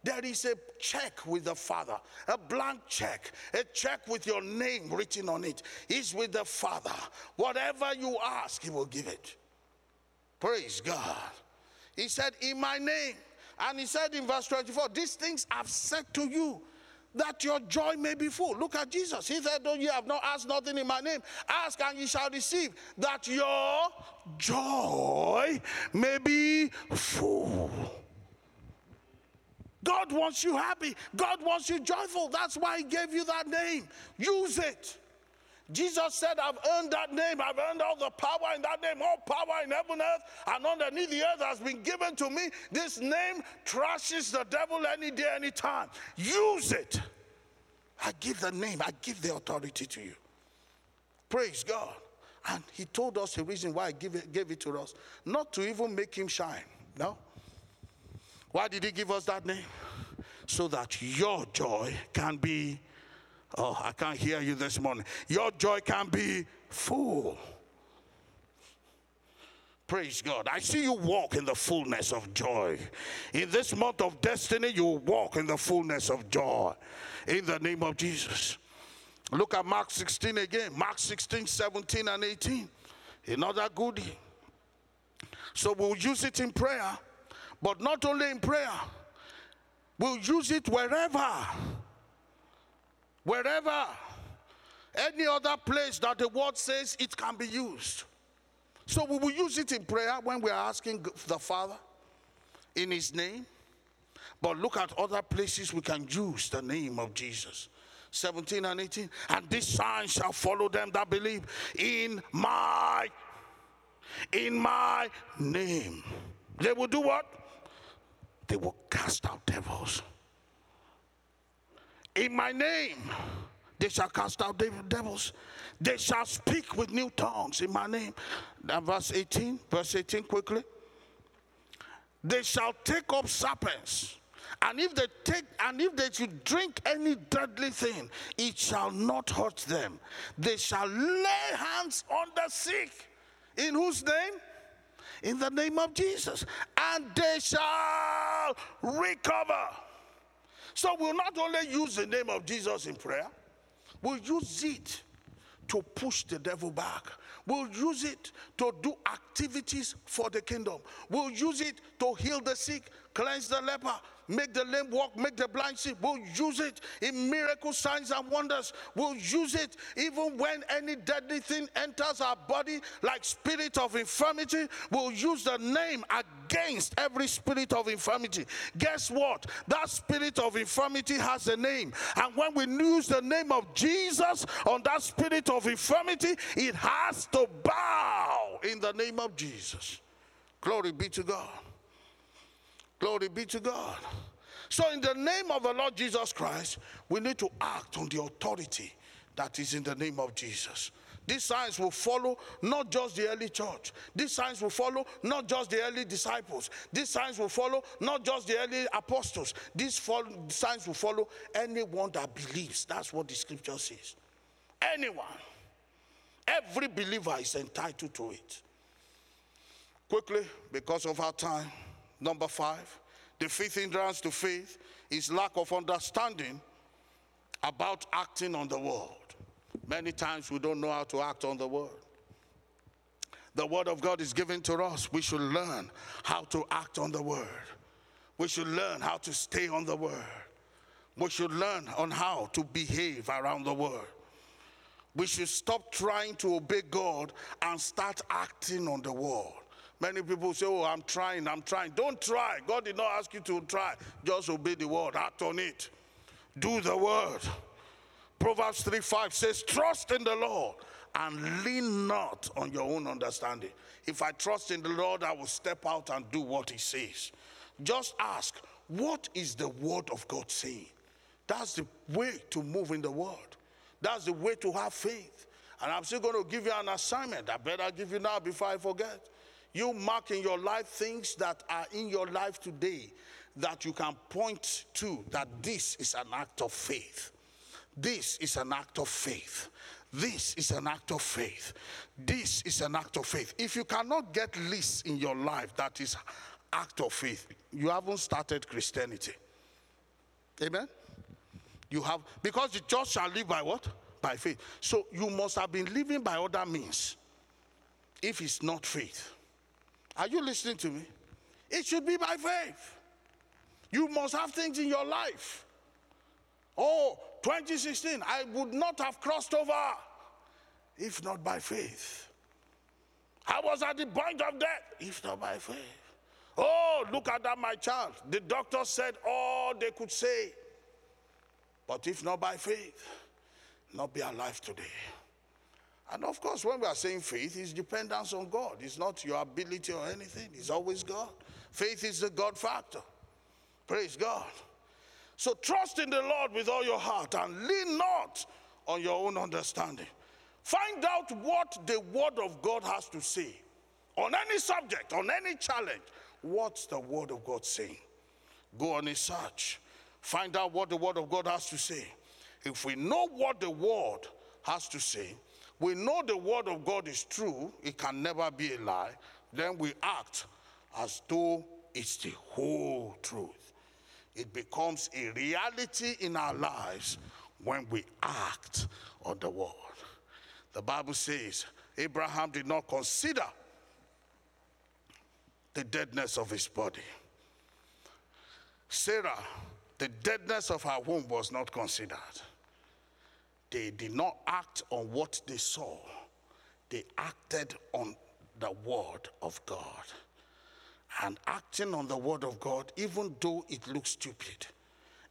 There is a check with the Father, a blank check, a check with your name written on it. it. Is with the Father. Whatever you ask, He will give it. Praise God. He said, In my name. And He said in verse 24, These things I've said to you that your joy may be full. Look at Jesus. He said, Though you have not asked nothing in my name, ask and you shall receive, that your joy may be full. God wants you happy. God wants you joyful. That's why He gave you that name. Use it. Jesus said, I've earned that name. I've earned all the power in that name. All power in heaven, earth, and underneath the earth has been given to me. This name trashes the devil any day, any time. Use it. I give the name, I give the authority to you. Praise God. And he told us the reason why he gave it, gave it to us. Not to even make him shine. No. Why did he give us that name? So that your joy can be Oh, I can't hear you this morning. Your joy can be full. Praise God. I see you walk in the fullness of joy. In this month of destiny, you walk in the fullness of joy. In the name of Jesus. Look at Mark 16 again. Mark 16, 17, and 18. Another goodie. So we'll use it in prayer, but not only in prayer, we'll use it wherever wherever, any other place that the word says it can be used. So we will use it in prayer when we are asking the Father in His name. But look at other places we can use the name of Jesus. 17 and 18. And this sign shall follow them that believe in my in my name. They will do what? They will cast out devils. In my name, they shall cast out devils. They shall speak with new tongues in my name. That verse 18, verse 18 quickly. They shall take up serpents. And if they take, and if they should drink any deadly thing, it shall not hurt them. They shall lay hands on the sick. In whose name? In the name of Jesus. And they shall recover. So we'll not only use the name of Jesus in prayer, we'll use it to push the devil back. We'll use it to do activities for the kingdom. We'll use it to heal the sick, cleanse the leper, make the lame walk, make the blind see. We'll use it in miracle signs and wonders. We'll use it even when any deadly thing enters our body, like spirit of infirmity. We'll use the name against every spirit of infirmity. Guess what? That spirit of infirmity has a name. And when we use the name of Jesus on that spirit of infirmity, it has to bow in the name of Jesus. Glory be to God. Glory be to God. So, in the name of the Lord Jesus Christ, we need to act on the authority that is in the name of Jesus. These signs will follow not just the early church. These signs will follow not just the early disciples. These signs will follow not just the early apostles. These signs will follow anyone that believes. That's what the scripture says. Anyone. Every believer is entitled to it. Quickly, because of our time. Number five, the fifth hindrance to faith is lack of understanding about acting on the word. Many times we don't know how to act on the word. The word of God is given to us. We should learn how to act on the word. We should learn how to stay on the word. We should learn on how to behave around the word. We should stop trying to obey God and start acting on the word. Many people say, Oh, I'm trying, I'm trying. Don't try. God did not ask you to try. Just obey the word, act on it, do the word. Proverbs 3 5 says, Trust in the Lord and lean not on your own understanding. If I trust in the Lord, I will step out and do what He says. Just ask, What is the word of God saying? That's the way to move in the world. That's the way to have faith. And I'm still going to give you an assignment. I better give you now before I forget. You mark in your life things that are in your life today that you can point to that this is an act of faith. This is an act of faith. This is an act of faith. This is an act of faith. If you cannot get lists in your life that is act of faith, you haven't started Christianity. Amen. You have because the just shall live by what? By faith. So you must have been living by other means. If it's not faith. Are you listening to me? It should be by faith. You must have things in your life. Oh, 2016, I would not have crossed over if not by faith. I was at the point of death if not by faith. Oh, look at that, my child. The doctor said all they could say. But if not by faith, not be alive today. And of course, when we are saying faith, it's dependence on God. It's not your ability or anything, it's always God. Faith is the God factor. Praise God. So trust in the Lord with all your heart and lean not on your own understanding. Find out what the Word of God has to say on any subject, on any challenge. What's the Word of God saying? Go on a search. Find out what the Word of God has to say. If we know what the Word has to say, we know the Word of God is true, it can never be a lie, then we act as though it's the whole truth. It becomes a reality in our lives when we act on the Word. The Bible says Abraham did not consider the deadness of his body. Sarah, the deadness of her womb was not considered. They did not act on what they saw, they acted on the word of God. And acting on the word of God, even though it looks stupid,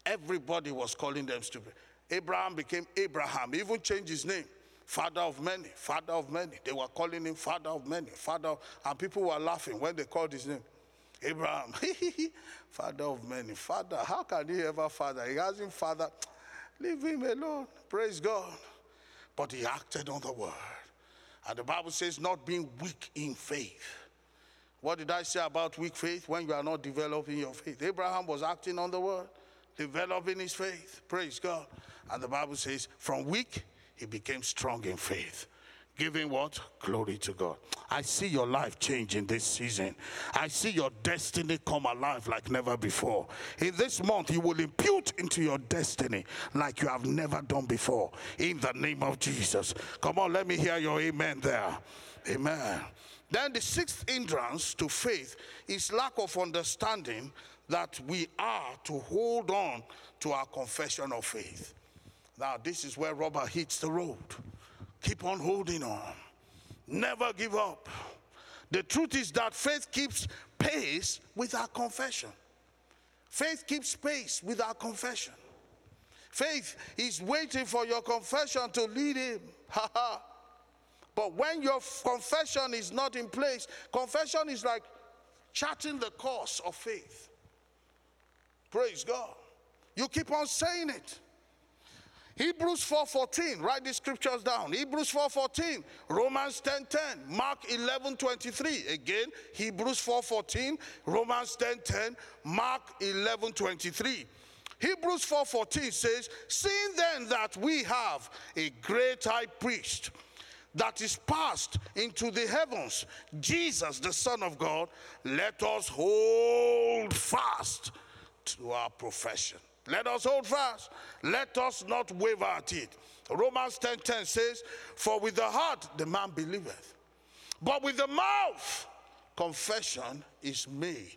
everybody was calling them stupid. Abram became Abraham, he even changed his name. Father of many, father of many. They were calling him father of many, father, of, and people were laughing when they called his name. Abraham, father of many, father. How can he ever father? He hasn't father. Leave him alone. Praise God. But he acted on the word. And the Bible says, not being weak in faith. What did I say about weak faith when you are not developing your faith? Abraham was acting on the word, developing his faith. Praise God. And the Bible says, from weak, he became strong in faith giving what? Glory to God. I see your life changing this season. I see your destiny come alive like never before. In this month, you will impute into your destiny like you have never done before. In the name of Jesus. Come on, let me hear your amen there. Amen. Then the sixth hindrance to faith is lack of understanding that we are to hold on to our confession of faith. Now, this is where rubber hits the road. Keep on holding on. Never give up. The truth is that faith keeps pace with our confession. Faith keeps pace with our confession. Faith is waiting for your confession to lead him. but when your confession is not in place, confession is like charting the course of faith. Praise God. You keep on saying it. Hebrews 4:14, write the scriptures down. Hebrews 4:14, Romans 10:10, Mark 11:23. Again, Hebrews 4:14, Romans 10:10, Mark 11:23. Hebrews 4:14 says, "Seeing then that we have a great high priest that is passed into the heavens, Jesus the Son of God, let us hold fast to our profession." Let us hold fast. Let us not waver at it. Romans 10 10 says, For with the heart the man believeth, but with the mouth confession is made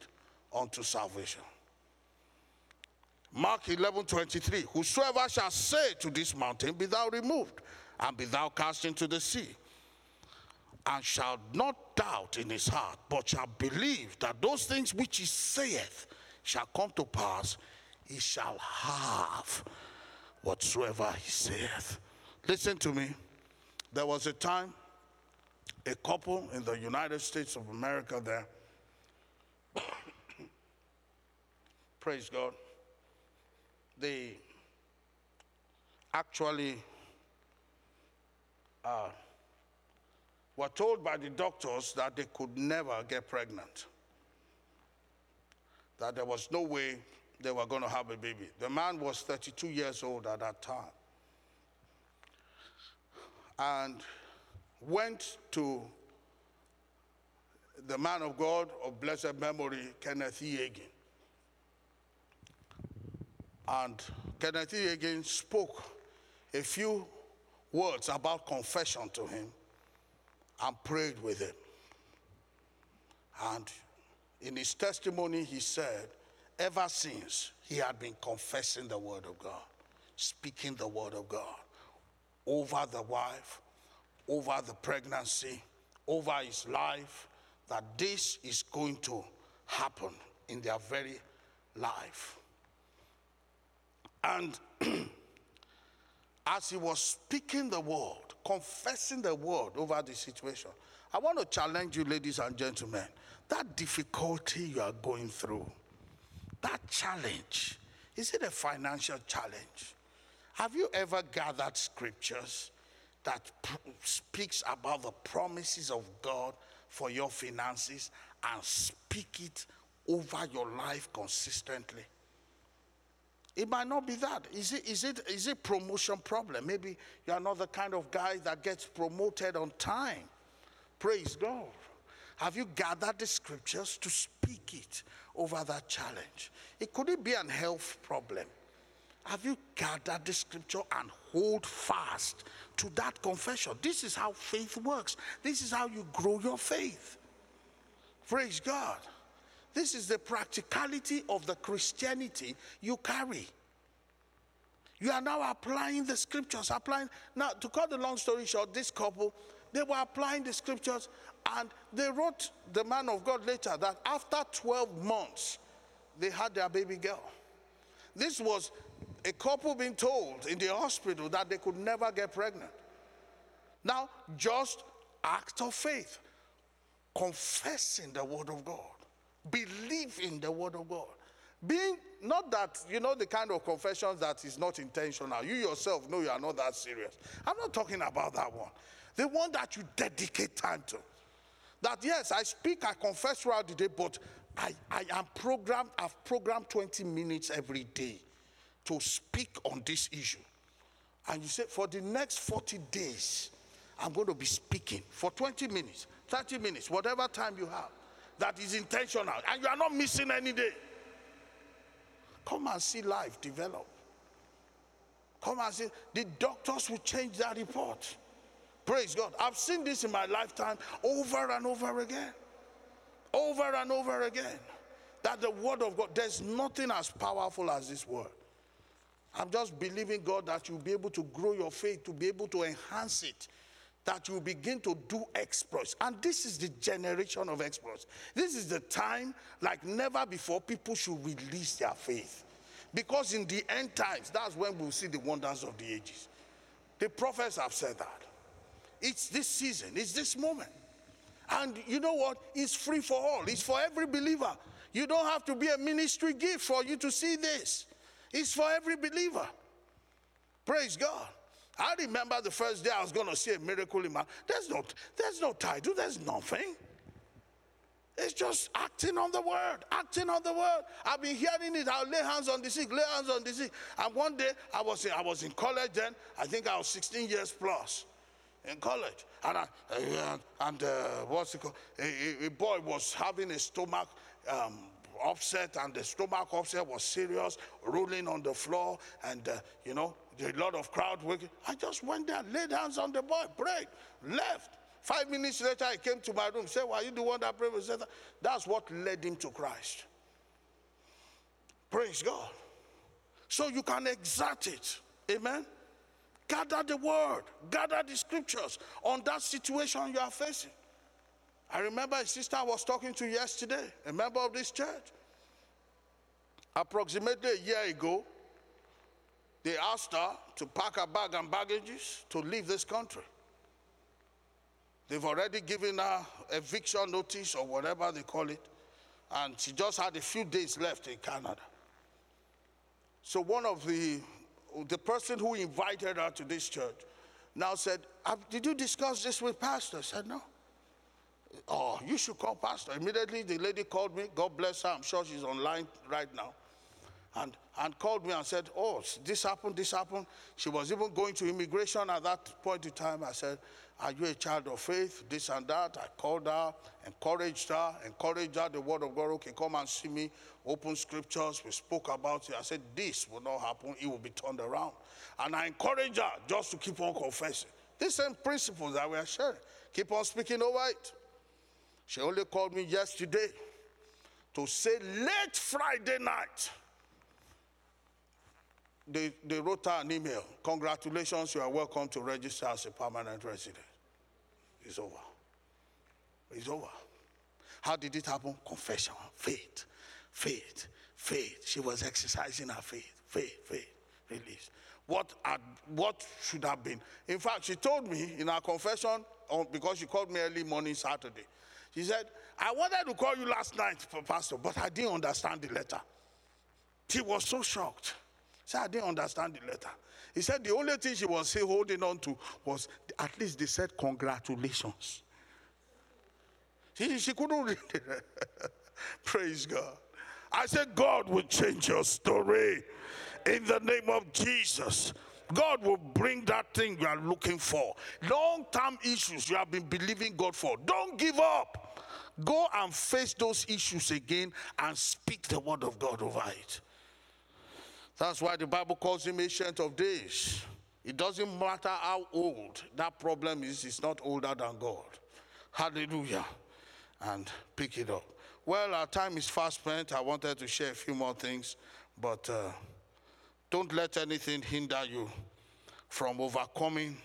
unto salvation. Mark 11 23, Whosoever shall say to this mountain, Be thou removed, and be thou cast into the sea, and shall not doubt in his heart, but shall believe that those things which he saith shall come to pass, he shall have whatsoever he saith. Listen to me. There was a time, a couple in the United States of America there, praise God, they actually uh, were told by the doctors that they could never get pregnant, that there was no way they were going to have a baby. The man was 32 years old at that time and went to the man of God of blessed memory, Kenneth E. And Kenneth E. Spoke a few words about confession to him and prayed with him. And in his testimony, he said, ever since he had been confessing the word of God, speaking the word of God over the wife, over the pregnancy, over his life, that this is going to happen in their very life. And as he was speaking the word, confessing the word over the situation, I want to challenge you, ladies and gentlemen, that difficulty you are going through, that challenge, is it a financial challenge? Have you ever gathered scriptures that pr- speaks about the promises of God for your finances and speak it over your life consistently? It might not be that. Is it, is it, is it promotion problem? Maybe you're not the kind of guy that gets promoted on time. Praise God. Have you gathered the scriptures to speak it over that challenge? It could it be an health problem? Have you gathered the scripture and hold fast to that confession? This is how faith works. This is how you grow your faith. Praise God. This is the practicality of the Christianity you carry. You are now applying the scriptures, applying. Now, to cut the long story short, this couple, they were applying the scriptures and they wrote the man of God later that after 12 months, they had their baby girl. This was a couple being told in the hospital that they could never get pregnant. Now, just act of faith, confessing the word of God, believe in the word of God. Being not that you know the kind of confessions that is not intentional. You yourself know you are not that serious. I'm not talking about that one. The one that you dedicate time to. That yes, I speak, I confess throughout the day, but I, I am programmed, I've programmed 20 minutes every day to speak on this issue. And you say, for the next 40 days, I'm going to be speaking for 20 minutes, 30 minutes, whatever time you have, that is intentional, and you are not missing any day. Come and see life develop. Come and see. The doctors will change that report. Praise God. I've seen this in my lifetime over and over again. Over and over again. That the word of God, there's nothing as powerful as this word. I'm just believing God that you'll be able to grow your faith, to be able to enhance it, that you begin to do exploits. And this is the generation of exploits. This is the time, like never before, people should release their faith. Because in the end times, that's when we'll see the wonders of the ages. The prophets have said that. It's this season, it's this moment. And you know what? It's free for all, it's for every believer. You don't have to be a ministry gift for you to see this. It's for every believer. Praise God. I remember the first day I was going to see a miracle in my. There's no, there's no title. There's nothing. It's just acting on the word, acting on the word. I've been hearing it. I'll lay hands on the sick, lay hands on the sick. And one day I was in, I was in college then. I think I was 16 years plus in college. And I, and uh, what's it called? A, a, boy was having a stomach um, upset and the stomach upset was serious, rolling on the floor, and uh, you know, a lot of crowd working. I just went there, laid hands on the boy, prayed, left. Five minutes later, I came to my room, said, Why you the one that prayed? Said, That's what led him to Christ. Praise God. So you can exert it. Amen. Gather the word, gather the scriptures on that situation you are facing. I remember a sister I was talking to yesterday, a member of this church. Approximately a year ago, they asked her to pack her bag and baggages to leave this country. They've already given her eviction notice or whatever they call it, and she just had a few days left in Canada. So one of the the person who invited her to this church now said, ah, Did you discuss this with Pastor? I said, No. Oh, you should call Pastor. Immediately the lady called me. God bless her. I'm sure she's online right now. And, and called me and said, Oh, this happened, this happened. She was even going to immigration at that point in time. I said, Are you a child of faith? This and that. I called her, encouraged her, encouraged her the word of God. Okay, come and see me. Open scriptures. We spoke about it. I said, This will not happen. It will be turned around. And I encouraged her just to keep on confessing. The same principles that we are sharing. Keep on speaking over it. She only called me yesterday to say late Friday night. They, they wrote her an email. Congratulations, you are welcome to register as a permanent resident. It's over. It's over. How did it happen? Confession, faith, faith, faith. She was exercising her faith, faith, faith, release. What, had, what should have been? In fact, she told me in her confession, because she called me early morning Saturday, she said, I wanted to call you last night, Pastor, but I didn't understand the letter. She was so shocked. Said, I didn't understand the letter. He said the only thing she was still holding on to was at least they said congratulations. She, she couldn't read it. Praise God. I said, God will change your story in the name of Jesus. God will bring that thing you are looking for. Long term issues you have been believing God for. Don't give up. Go and face those issues again and speak the word of God over it. That's why the Bible calls him ancient of days. It doesn't matter how old that problem is, it's not older than God. Hallelujah. And pick it up. Well, our time is fast spent. I wanted to share a few more things, but. Uh, don't let anything hinder you from overcoming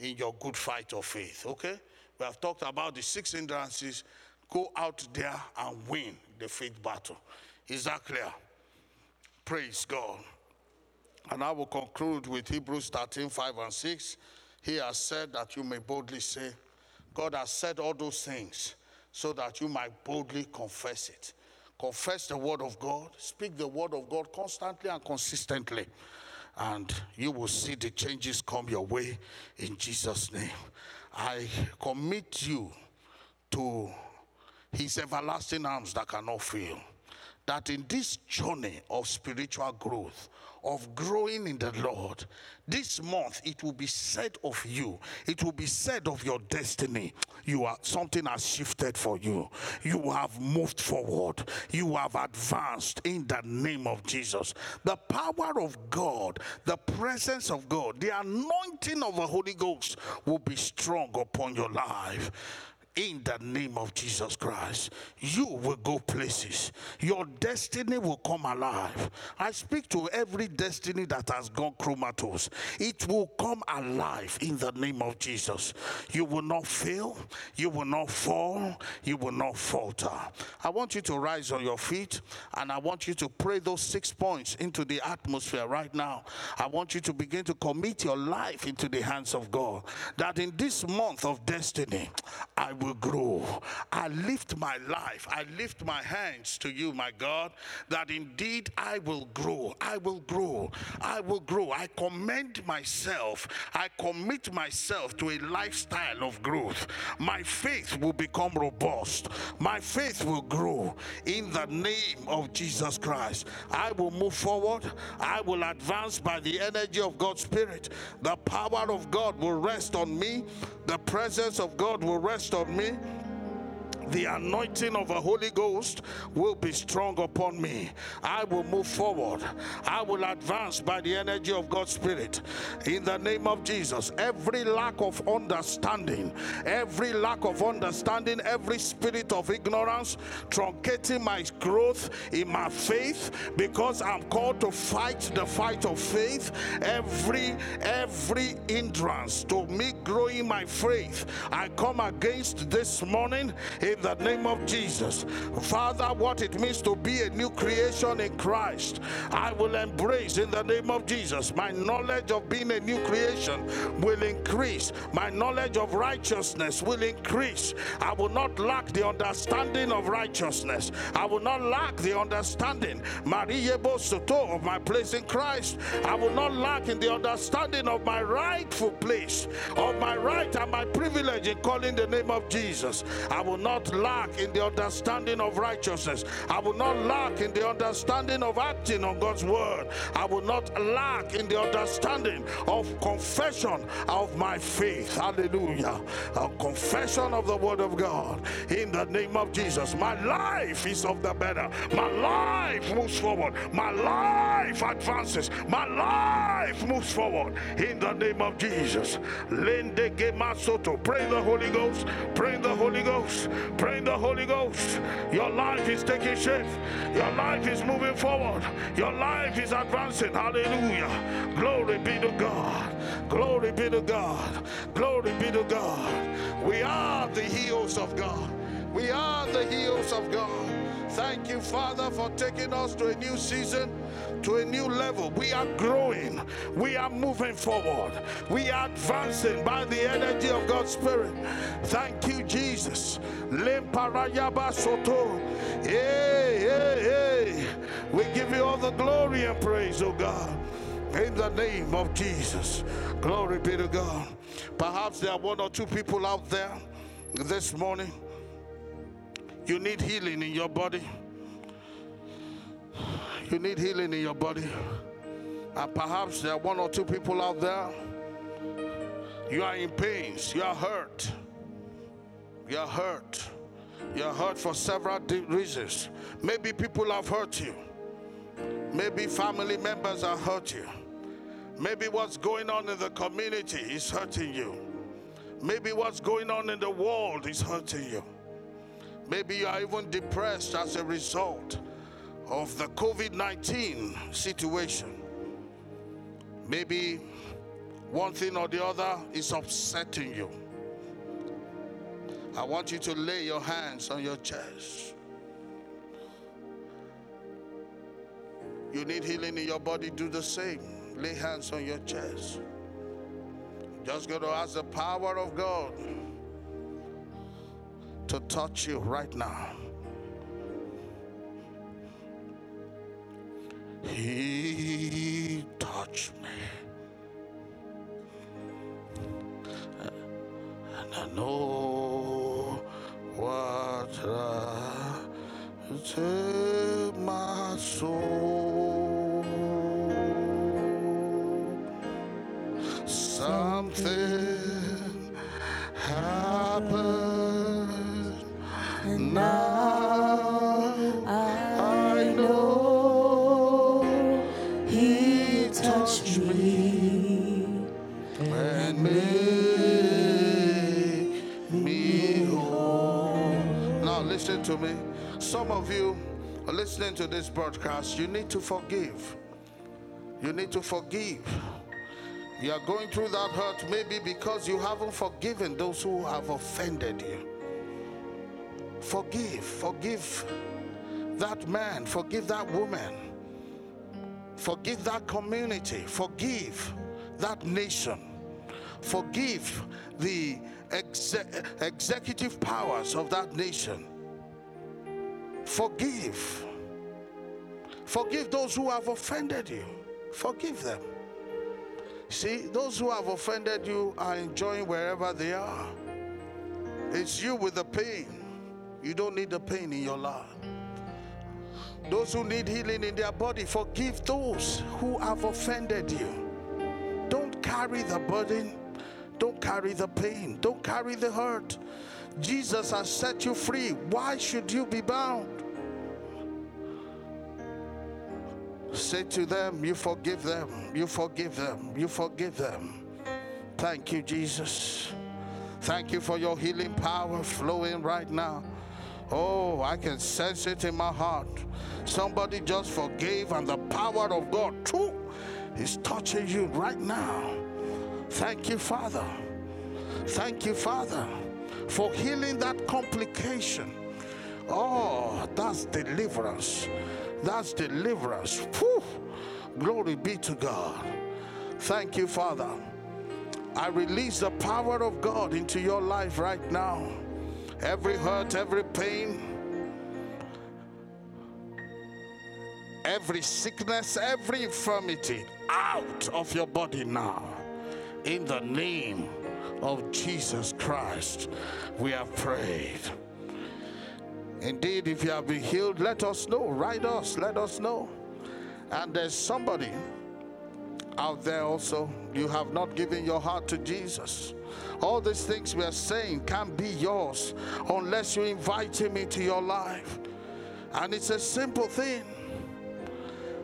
in your good fight of faith. Okay? We have talked about the six hindrances. Go out there and win the faith battle. Is that clear? Praise God. And I will conclude with Hebrews 13 5 and 6. He has said that you may boldly say, God has said all those things so that you might boldly confess it confess the word of God, speak the word of God constantly and consistently, and you will see the changes come your way in Jesus' name. I commit you to his everlasting arms that cannot fail. That in this journey of spiritual growth, of growing in the Lord. This month, it will be said of you, it will be said of your destiny. You are something has shifted for you. You have moved forward. You have advanced in the name of Jesus. The power of God, the presence of God, the anointing of the Holy Ghost will be strong upon your life in the name of Jesus Christ. You will go places. Your destiny will come alive. I speak to every destiny that has gone comatose. It will come alive in the name of Jesus. You will not fail. You will not fall. You will not falter. I want you to rise on your feet and I want you to pray those six points into the atmosphere right now. I want you to begin to commit your life into the hands of God. That in this month of destiny, I will will grow. I lift my life, I lift my hands to you, my God, that indeed I will grow. I will grow. I will grow. I commend myself. I commit myself to a lifestyle of growth. My faith will become robust. My faith will grow in the name of Jesus Christ. I will move forward. I will advance by the energy of God's Spirit. The power of God will rest on me. The presence of God will rest on me me the anointing of the Holy Ghost will be strong upon me. I will move forward. I will advance by the energy of God's Spirit. In the name of Jesus, every lack of understanding, every lack of understanding, every spirit of ignorance, truncating my growth in my faith, because I'm called to fight the fight of faith. Every every hindrance to me growing my faith, I come against this morning. In in the name of Jesus. Father, what it means to be a new creation in Christ, I will embrace in the name of Jesus. My knowledge of being a new creation will increase, my knowledge of righteousness will increase. I will not lack the understanding of righteousness, I will not lack the understanding, of my place in Christ. I will not lack in the understanding of my rightful place, of my right and my privilege in calling the name of Jesus. I will not lack in the understanding of righteousness. I will not lack in the understanding of acting on God's word. I will not lack in the understanding of confession of my faith. Hallelujah. A confession of the word of God in the name of Jesus. My life is of the better. My life moves forward. My life advances. My life moves forward in the name of Jesus. Lende Gemasoto. Pray the Holy Ghost. Pray the Holy Ghost. Pray in the Holy Ghost. Your life is taking shape. Your life is moving forward. Your life is advancing. Hallelujah. Glory be to God. Glory be to God. Glory be to God. We are the heels of God. We are the heels of God. Thank you, Father, for taking us to a new season, to a new level. We are growing. We are moving forward. We are advancing by the energy of God's Spirit. Thank you, Jesus. Hey, hey, hey. We give you all the glory and praise, oh God. In the name of Jesus. Glory be to God. Perhaps there are one or two people out there this morning you need healing in your body. You need healing in your body. And perhaps there are one or two people out there. You are in pains. You are hurt. You are hurt. You are hurt for several reasons. Maybe people have hurt you. Maybe family members have hurt you. Maybe what's going on in the community is hurting you. Maybe what's going on in the world is hurting you. Maybe you are even depressed as a result of the COVID 19 situation. Maybe one thing or the other is upsetting you. I want you to lay your hands on your chest. You need healing in your body, do the same. Lay hands on your chest. Just going to ask the power of God to touch you right now. He touched me. And I know what take my soul. Something to me. Some of you are listening to this broadcast, you need to forgive. You need to forgive. You are going through that hurt maybe because you haven't forgiven those who have offended you. Forgive, forgive that man, forgive that woman, forgive that community, forgive that nation, forgive the executive powers of that nation Forgive. Forgive those who have offended you. Forgive them. See, those who have offended you are enjoying wherever they are. It's you with the pain. You don't need the pain in your life. Those who need healing in their body, forgive those who have offended you. Don't carry the burden. Don't carry the pain. Don't carry the hurt. Jesus has set you free. Why should you be bound? Say to them, You forgive them, you forgive them, you forgive them. Thank you, Jesus. Thank you for your healing power flowing right now. Oh, I can sense it in my heart. Somebody just forgave, and the power of God, too, is touching you right now. Thank you, Father. Thank you, Father. for healing that complication. Oh, that's deliverance. That's deliverance. Whew. Glory be to God. Thank you, Father. I release the power of God into your life right now. Every hurt, every pain, every sickness, every infirmity out of your body now. In the name of Jesus Christ, we have prayed. Indeed, if you have been healed, let us know. Write us, let us know. And there's somebody out there also, you have not given your heart to Jesus. All these things we are saying can't be yours unless you invite Him into your life. And it's a simple thing.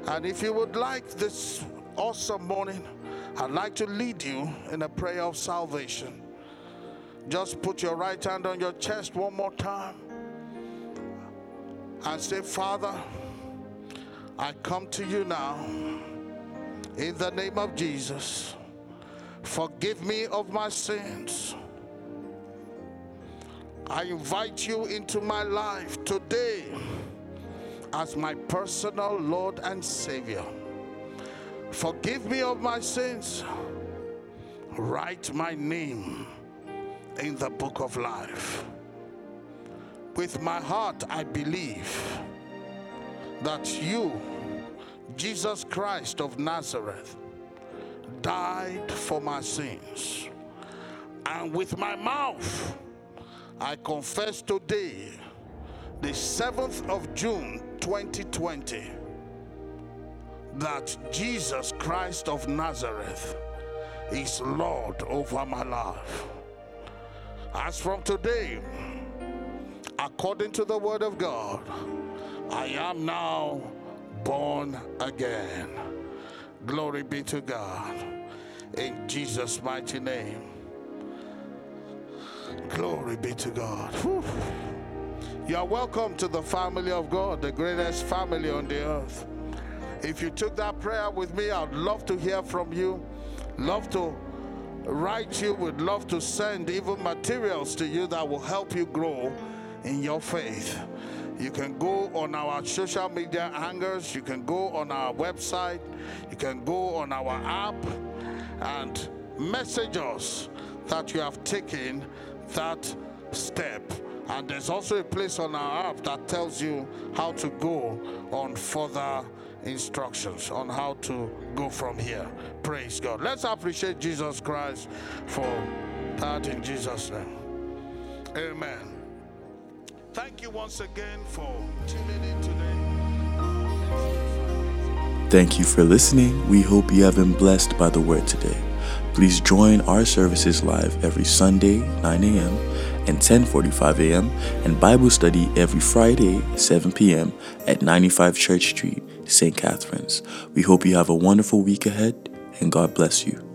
And if you would like this awesome morning, I'd like to lead you in a prayer of salvation. Just put your right hand on your chest one more time and say, Father, I come to you now in the name of Jesus. Forgive me of my sins. I invite you into my life today as my personal Lord and Savior. Forgive me of my sins. Write my name in the book of life. With my heart, I believe that you, Jesus Christ of Nazareth, died for my sins. And with my mouth, I confess today, the 7th of June 2020, that Jesus Christ of Nazareth is Lord over my life. As from today, according to the word of God, I am now born again. Glory be to God. In Jesus' mighty name. Glory be to God. Whew. You are welcome to the family of God, the greatest family on the earth. If you took that prayer with me, I'd love to hear from you. Love to write you, would love to send even materials to you that will help you grow in your faith. You can go on our social media hangers, you can go on our website, you can go on our app and message us that you have taken that step. And there's also a place on our app that tells you how to go on further instructions on how to go from here. Praise God. Let's appreciate Jesus Christ for that in Jesus' name. Amen. Thank you once again for tuning in today. Thank you for listening. We hope you have been blessed by the word today. Please join our services live every Sunday, 9 a.m. and 10:45 a.m. and Bible study every Friday, 7 p.m. at 95 Church Street, St. Catharines. We hope you have a wonderful week ahead and God bless you.